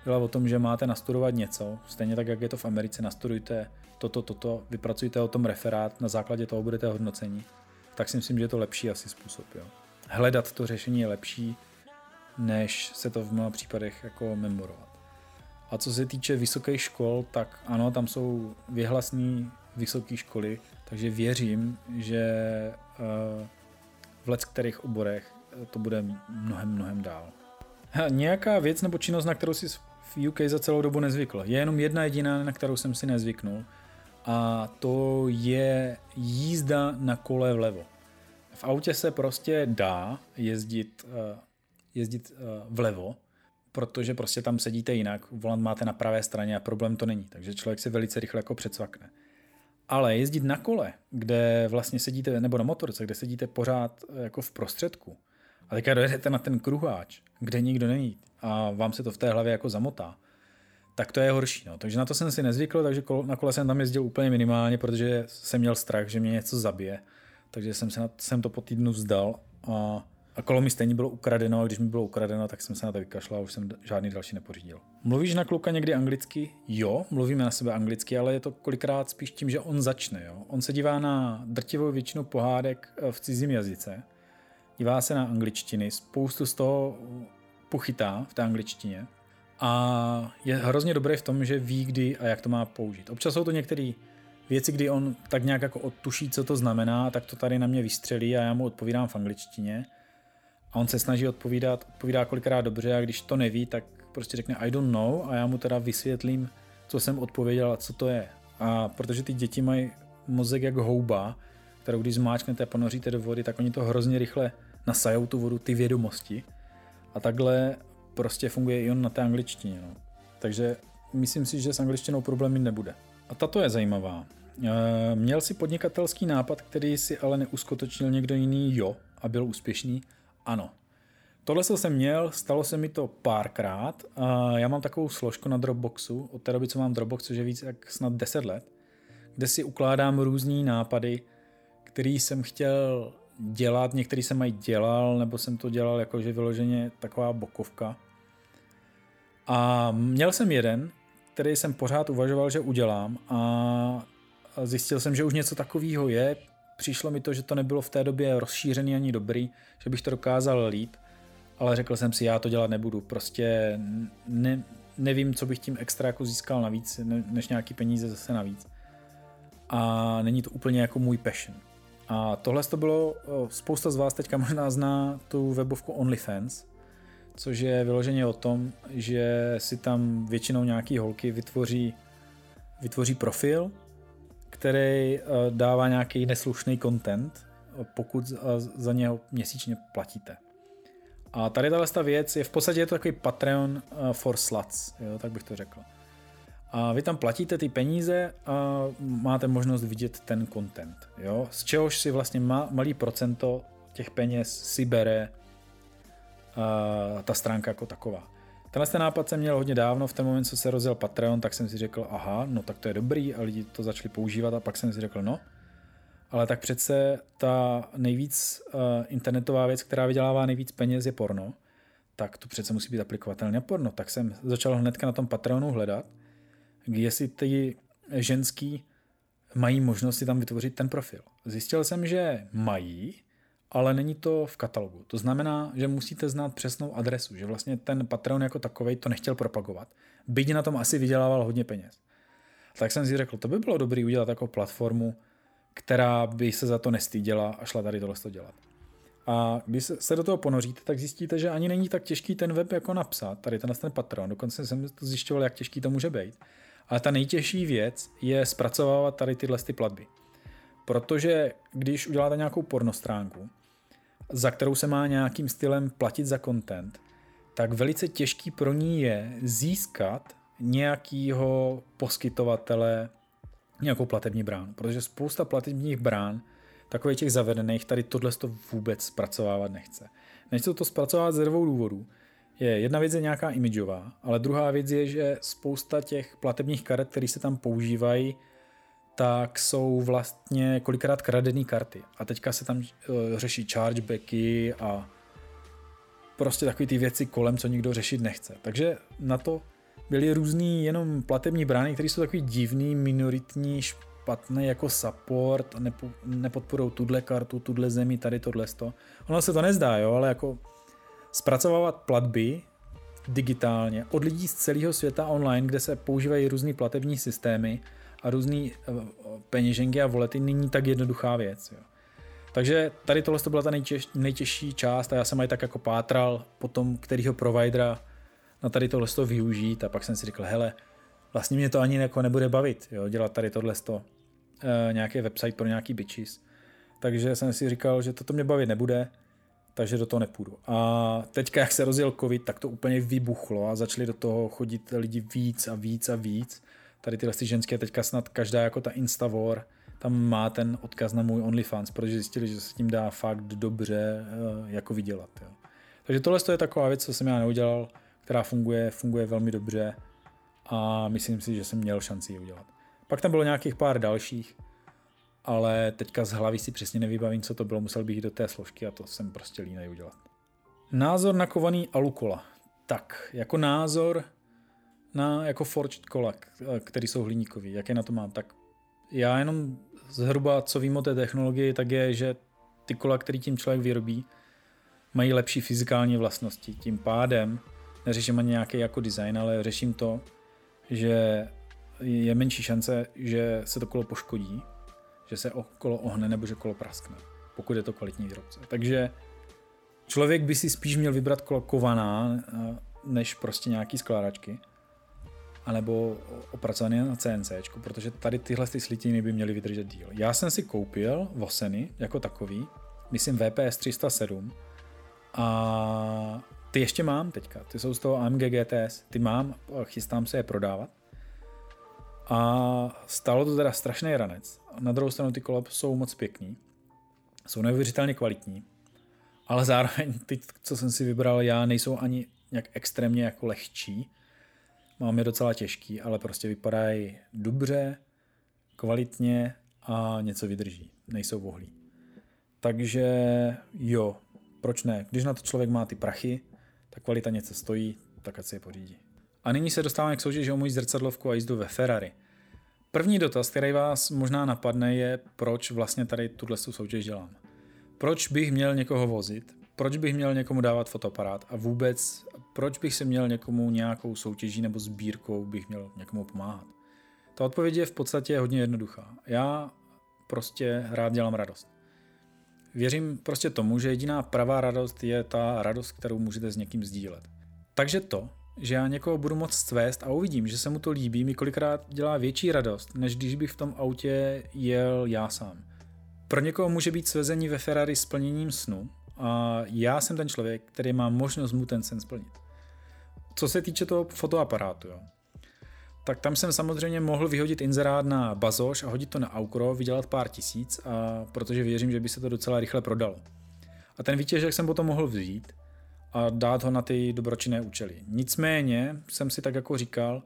byla o tom, že máte nastudovat něco, stejně tak, jak je to v Americe, nastudujte toto, toto, vypracujte o tom referát, na základě toho budete hodnocení, tak si myslím, že je to lepší asi způsob. Jo. Hledat to řešení je lepší, než se to v mnoha případech jako memorovat. A co se týče vysokých škol, tak ano, tam jsou vyhlasné vysoké školy, takže věřím, že v let kterých oborech eh, to bude mnohem, mnohem dál. Nějaká věc nebo činnost, na kterou si v UK za celou dobu nezvykl. Je jenom jedna jediná, na kterou jsem si nezvyknul. A to je jízda na kole vlevo. V autě se prostě dá jezdit, eh, jezdit vlevo, protože prostě tam sedíte jinak, volant máte na pravé straně a problém to není, takže člověk se velice rychle jako předsvakne. Ale jezdit na kole, kde vlastně sedíte, nebo na motorce, kde sedíte pořád eh, jako v prostředku A teďka dojedete na ten kruháč, kde nikdo není a vám se to v té hlavě jako zamotá, tak to je horší. No. Takže na to jsem si nezvykl, takže na kole jsem tam jezdil úplně minimálně, protože jsem měl strach, že mě něco zabije. Takže jsem, se na, jsem to po týdnu vzdal a, a kolo mi stejně bylo ukradeno a když mi bylo ukradeno, tak jsem se na to vykašlal a už jsem žádný další nepořídil. Mluvíš na kluka někdy anglicky? Jo, mluvíme na sebe anglicky, ale je to kolikrát spíš tím, že on začne. Jo. On se dívá na drtivou většinu pohádek eh, v cizím jazyce, dívá se na angličtiny, spoustu z toho pochytá v té angličtině a je hrozně dobrý v tom, že ví, kdy a jak to má použít. Občas jsou to některé věci, kdy on tak nějak jako odtuší, co to znamená, tak to tady na mě vystřelí a já mu odpovídám v angličtině. A on se snaží odpovídat, odpovídá kolikrát dobře a když to neví, tak prostě řekne I don't know a já mu teda vysvětlím, co jsem odpověděl a co to je. A protože ty děti mají mozek jako houba, kterou když zmáčknete a ponoříte do vody, tak oni to hrozně rychle nasajou tu vodu, ty vědomosti. A takhle prostě funguje i on na té angličtině. No. Takže myslím si, že s angličtinou problémy nebude. A tato je zajímavá. E, měl si podnikatelský nápad, který si ale neuskutečnil někdo jiný, jo, a byl úspěšný? Ano. Tohle jsem měl, stalo se mi to párkrát. Já mám takovou složku na Dropboxu, od té doby, co mám Dropbox, což je víc jak snad 10 let, kde si ukládám různé nápady, který jsem chtěl dělat, některý jsem mají dělal, nebo jsem to dělal jakože vyloženě taková bokovka. A měl jsem jeden, který jsem pořád uvažoval, že udělám a zjistil jsem, že už něco takového je. Přišlo mi to, že to nebylo v té době rozšířený ani dobrý, že bych to dokázal líp, ale řekl jsem si, já to dělat nebudu. Prostě ne, nevím, co bych tím extra jako získal navíc, než nějaký peníze zase navíc. A není to úplně jako můj passion. A tohle to bylo, spousta z vás teďka možná zná tu webovku OnlyFans, což je vyloženě o tom, že si tam většinou nějaký holky vytvoří, vytvoří profil, který dává nějaký neslušný content, pokud za něho měsíčně platíte. A tady tahle věc je v podstatě je to takový Patreon for sluts, jo, tak bych to řekl. A vy tam platíte ty peníze a máte možnost vidět ten content. Jo? Z čehož si vlastně ma, malý procento těch peněz si bere uh, ta stránka jako taková. Tenhle ten nápad jsem měl hodně dávno, v ten moment, co se rozjel Patreon, tak jsem si řekl, aha, no tak to je dobrý a lidi to začali používat a pak jsem si řekl, no, ale tak přece ta nejvíc uh, internetová věc, která vydělává nejvíc peněz je porno, tak to přece musí být aplikovatelné porno. Tak jsem začal hnedka na tom Patreonu hledat jestli ty ženský mají možnost si tam vytvořit ten profil. Zjistil jsem, že mají, ale není to v katalogu. To znamená, že musíte znát přesnou adresu, že vlastně ten Patreon jako takový to nechtěl propagovat. Byť na tom asi vydělával hodně peněz. Tak jsem si řekl, to by bylo dobré udělat jako platformu, která by se za to nestýděla a šla tady tohle dělat. A když se do toho ponoříte, tak zjistíte, že ani není tak těžký ten web jako napsat, tady ten, ten Patreon, dokonce jsem to zjišťoval, jak těžký to může být. Ale ta nejtěžší věc je zpracovávat tady tyhle ty platby. Protože když uděláte nějakou pornostránku, za kterou se má nějakým stylem platit za content, tak velice těžký pro ní je získat nějakýho poskytovatele nějakou platební bránu. Protože spousta platebních brán, takových těch zavedených, tady tohle to vůbec zpracovávat nechce. Nechce to zpracovat ze dvou důvodů je jedna věc je nějaká imidžová, ale druhá věc je, že spousta těch platebních karet, které se tam používají, tak jsou vlastně kolikrát kradené karty. A teďka se tam uh, řeší chargebacky a prostě takové ty věci kolem, co nikdo řešit nechce. Takže na to byly různý jenom platební brány, které jsou takový divný, minoritní, špatné jako support, nepo, nepodporují tuhle kartu, tuhle zemi, tady tohle. Ono se to nezdá, jo, ale jako zpracovávat platby digitálně od lidí z celého světa online, kde se používají různé platební systémy a různé eh, peněženky a volety, není tak jednoduchá věc. Jo. Takže tady tohle to byla ta nejtěž, nejtěžší část a já jsem aj tak jako pátral potom, kterýho providera na tady tohle to využít a pak jsem si řekl, hele, vlastně mě to ani jako nebude bavit, jo, dělat tady tohle to, e, nějaký website pro nějaký bitches. Takže jsem si říkal, že toto mě bavit nebude, takže do toho nepůjdu. A teďka, jak se rozjel covid, tak to úplně vybuchlo a začali do toho chodit lidi víc a víc a víc. Tady tyhle ženské teďka snad každá jako ta Instavor, tam má ten odkaz na můj OnlyFans, protože zjistili, že se tím dá fakt dobře uh, jako vydělat. Jo. Takže tohle je taková věc, co jsem já neudělal, která funguje, funguje velmi dobře a myslím si, že jsem měl šanci ji udělat. Pak tam bylo nějakých pár dalších, ale teďka z hlavy si přesně nevybavím, co to bylo, musel bych jít do té složky a to jsem prostě línej udělat. Názor na kovaný alukola. Tak, jako názor na jako forged kola, který jsou hliníkový, jaké na to mám, tak já jenom zhruba, co vím o té technologii, tak je, že ty kola, který tím člověk vyrobí, mají lepší fyzikální vlastnosti. Tím pádem neřeším ani nějaký jako design, ale řeším to, že je menší šance, že se to kolo poškodí, že se kolo ohne nebo že kolo praskne, pokud je to kvalitní výrobce. Takže člověk by si spíš měl vybrat kolo kovaná, eh, než prostě nějaký skládačky, anebo opracovaný na CNC, protože tady tyhle ty slitiny by měly vydržet díl. Já jsem si koupil Voseny jako takový, myslím VPS 307 a ty ještě mám teďka, ty jsou z toho AMG GTS, ty mám, chystám se je prodávat. A stalo to teda strašný ranec. Na druhou stranu ty kola jsou moc pěkný, jsou neuvěřitelně kvalitní, ale zároveň ty, co jsem si vybral já, nejsou ani nějak extrémně jako lehčí. Mám je docela těžký, ale prostě vypadají dobře, kvalitně a něco vydrží. Nejsou vohlí. Takže jo, proč ne? Když na to člověk má ty prachy, ta kvalita něco stojí, tak ať si je pořídí. A nyní se dostáváme k soutěži o můj zrcadlovku a jízdu ve Ferrari. První dotaz, který vás možná napadne, je, proč vlastně tady tuhle soutěž dělám. Proč bych měl někoho vozit? Proč bych měl někomu dávat fotoaparát? A vůbec, proč bych se měl někomu nějakou soutěží nebo sbírkou bych měl někomu pomáhat? Ta odpověď je v podstatě hodně jednoduchá. Já prostě rád dělám radost. Věřím prostě tomu, že jediná pravá radost je ta radost, kterou můžete s někým sdílet. Takže to, že já někoho budu moc svést a uvidím, že se mu to líbí, mi kolikrát dělá větší radost, než když bych v tom autě jel já sám. Pro někoho může být svezení ve Ferrari splněním snu a já jsem ten člověk, který má možnost mu ten sen splnit. Co se týče toho fotoaparátu, jo, tak tam jsem samozřejmě mohl vyhodit inzerát na Bazoš a hodit to na Aukro, vydělat pár tisíc, a protože věřím, že by se to docela rychle prodalo. A ten výtěžek jsem potom mohl vzít a dát ho na ty dobročinné účely. Nicméně jsem si tak jako říkal,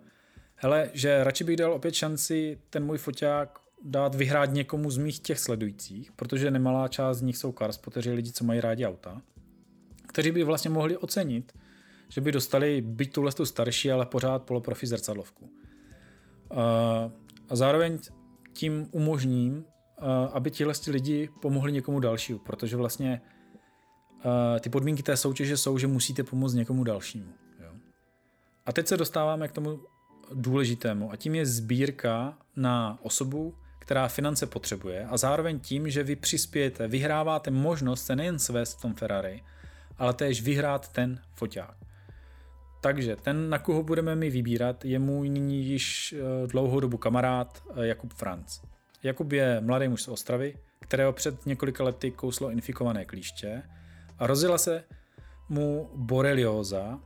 hele, že radši bych dal opět šanci ten můj foťák dát vyhrát někomu z mých těch sledujících, protože nemalá část z nich jsou carspoteři, lidi, co mají rádi auta, kteří by vlastně mohli ocenit, že by dostali byť tuhle tu starší, ale pořád poloprofi zrcadlovku. A zároveň tím umožním, aby tihle lidi pomohli někomu dalšímu, protože vlastně ty podmínky té soutěže jsou, že musíte pomoct někomu dalšímu. Jo? A teď se dostáváme k tomu důležitému a tím je sbírka na osobu, která finance potřebuje a zároveň tím, že vy přispějete, vyhráváte možnost se nejen svést v tom Ferrari, ale též vyhrát ten foťák. Takže ten, na koho budeme mi vybírat, je můj nyní již eh, dlouhou dobu kamarád eh, Jakub Franc. Jakub je mladý muž z Ostravy, kterého před několika lety kouslo infikované klíště a rozjela se mu borelioza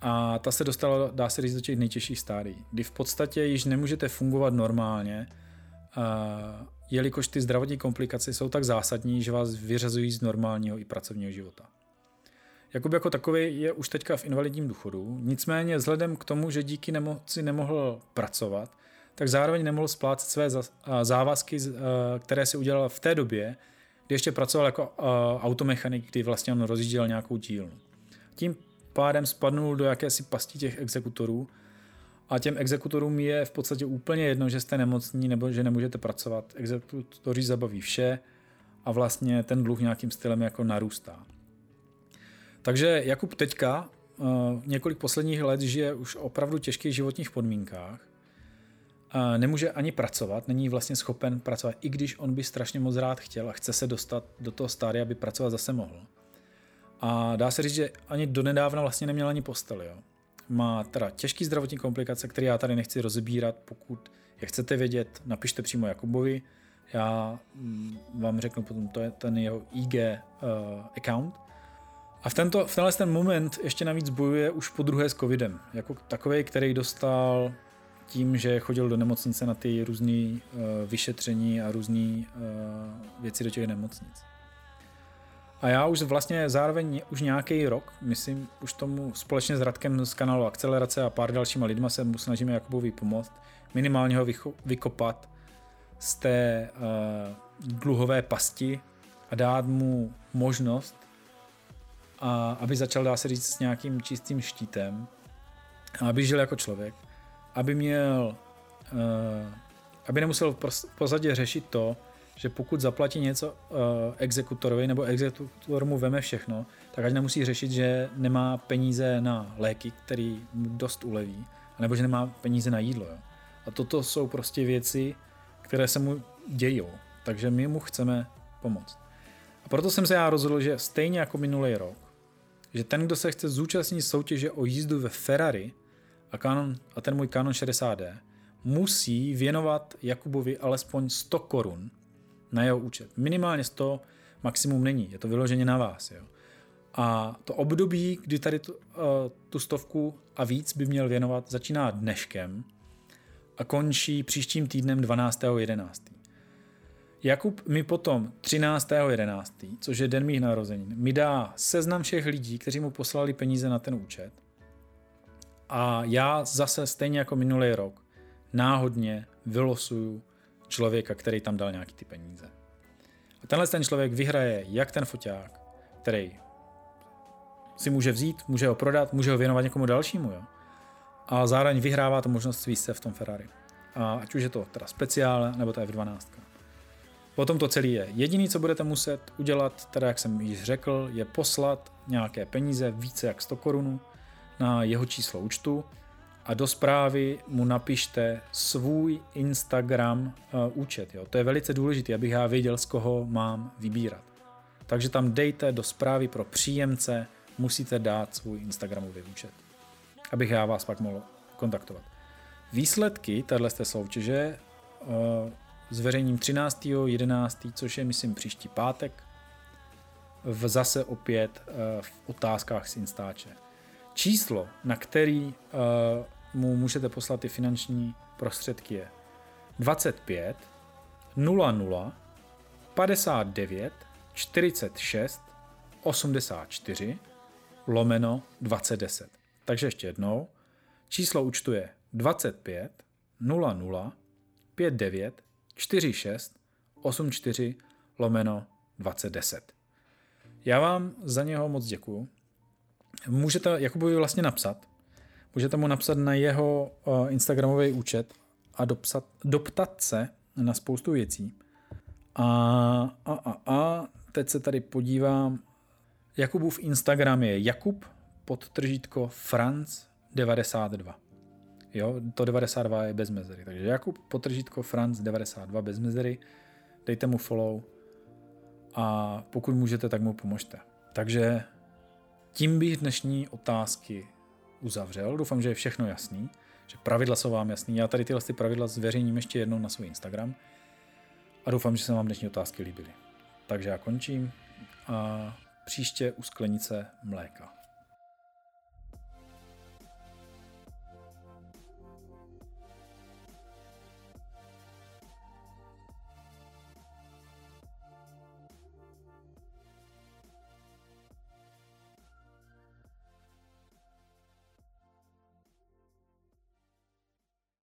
a ta se dostala, dá se říct, do těch nejtěžších stádií, kdy v podstatě již nemůžete fungovat normálně, jelikož ty zdravotní komplikace jsou tak zásadní, že vás vyřazují z normálního i pracovního života. Jakub jako takový je už teďka v invalidním důchodu, nicméně vzhledem k tomu, že díky nemoci nemohl pracovat, tak zároveň nemohl splácet své závazky, které si udělal v té době, kdy ještě pracoval jako automechanik, kdy vlastně on rozjížděl nějakou dílnu. Tím pádem spadnul do jakési pasti těch exekutorů a těm exekutorům je v podstatě úplně jedno, že jste nemocní nebo že nemůžete pracovat. Exekutoři zabaví vše a vlastně ten dluh nějakým stylem jako narůstá. Takže Jakub teďka uh, několik posledních let žije už opravdu těžkých životních podmínkách. Uh, nemůže ani pracovat, není vlastně schopen pracovat, i když on by strašně moc rád chtěl a chce se dostat do toho stádia, aby pracovat zase mohl. A dá se říct, že ani donedávna vlastně neměl ani postel. Jo. Má teda těžký zdravotní komplikace, které já tady nechci rozebírat. Pokud je chcete vědět, napište přímo Jakubovi. Já mm, vám řeknu potom, to je ten jeho IG uh, account. A v, tento, v tenhle ten moment ještě navíc bojuje už po druhé s covidem. Jako takový, který dostal tím, že chodil do nemocnice na ty různé uh, vyšetření a různé uh, věci do těch nemocnic. A já už vlastně zároveň už nějaký rok, myslím, už tomu společně s Radkem z kanálu Akcelerace a pár dalšíma lidma se mu snažíme Jakubovi pomoct, minimálně ho vykopat z té uh, dluhové pasti a dát mu možnost, a aby začal, dá se říct, s nějakým čistým štítem, a aby žil jako člověk, aby měl, uh, aby nemusel v pozadě řešit to, že pokud zaplatí něco uh, exekutorovi nebo exekutor mu veme všechno, tak ať nemusí řešit, že nemá peníze na léky, který mu dost uleví, nebo že nemá peníze na jídlo. Jo. A toto jsou prostě věci, které se mu dějí, takže my mu chceme pomoct. A proto jsem se já rozhodl, že stejně jako minulý rok, že ten, kdo se chce zúčastnit soutěže o jízdu ve Ferrari a, Canon, a ten můj Canon 60D, musí věnovat Jakubovi alespoň 100 korun na jeho účet. Minimálně 100, maximum není, je to vyloženě na vás. Jo. A to období, kdy tady tu, uh, tu stovku a víc by měl věnovat, začíná dneškem a končí příštím týdnem 12.11. Jakub mi potom 13.11., což je den mých narozenin, mi dá seznam všech lidí, kteří mu poslali peníze na ten účet. A já zase stejně jako minulý rok náhodně vylosuju člověka, který tam dal nějaký ty peníze. A tenhle ten člověk vyhraje jak ten foťák, který si může vzít, může ho prodat, může ho věnovat někomu dalšímu, jo. A zároveň vyhrává to možnost svíst se v tom Ferrari. A ať už je to teda speciál, nebo ta F12. Potom to celé je. Jediný, co budete muset udělat, teda jak jsem již řekl, je poslat nějaké peníze, více jak 100 korun na jeho číslo účtu a do zprávy mu napište svůj Instagram uh, účet. Jo. To je velice důležité, abych já věděl, z koho mám vybírat. Takže tam dejte do zprávy pro příjemce, musíte dát svůj Instagramový účet, abych já vás pak mohl kontaktovat. Výsledky této soutěže zveřejním 13.11., což je myslím příští pátek, v zase opět uh, v otázkách z Instače. Číslo, na který uh, mu můžete poslat ty finanční prostředky je 25 00 59 46 84 lomeno 2010. Takže ještě jednou. Číslo účtu je 25 00 59 46 84 lomeno 2010. Já vám za něho moc děkuju. Můžete Jakubovi vlastně napsat, Můžete mu napsat na jeho uh, Instagramový účet a dopsat, doptat se na spoustu věcí. A, a, a, a teď se tady podívám. Jakubův Instagram je Jakub podtržítko Franz 92. Jo, to 92 je bez mezery. Takže Jakub podtržítko Franz 92 bez mezery. Dejte mu follow a pokud můžete, tak mu pomožte. Takže tím bych dnešní otázky uzavřel. Doufám, že je všechno jasný, že pravidla jsou vám jasný. Já tady tyhle ty pravidla zveřejním ještě jednou na svůj Instagram a doufám, že se vám dnešní otázky líbily. Takže já končím a příště u sklenice mléka.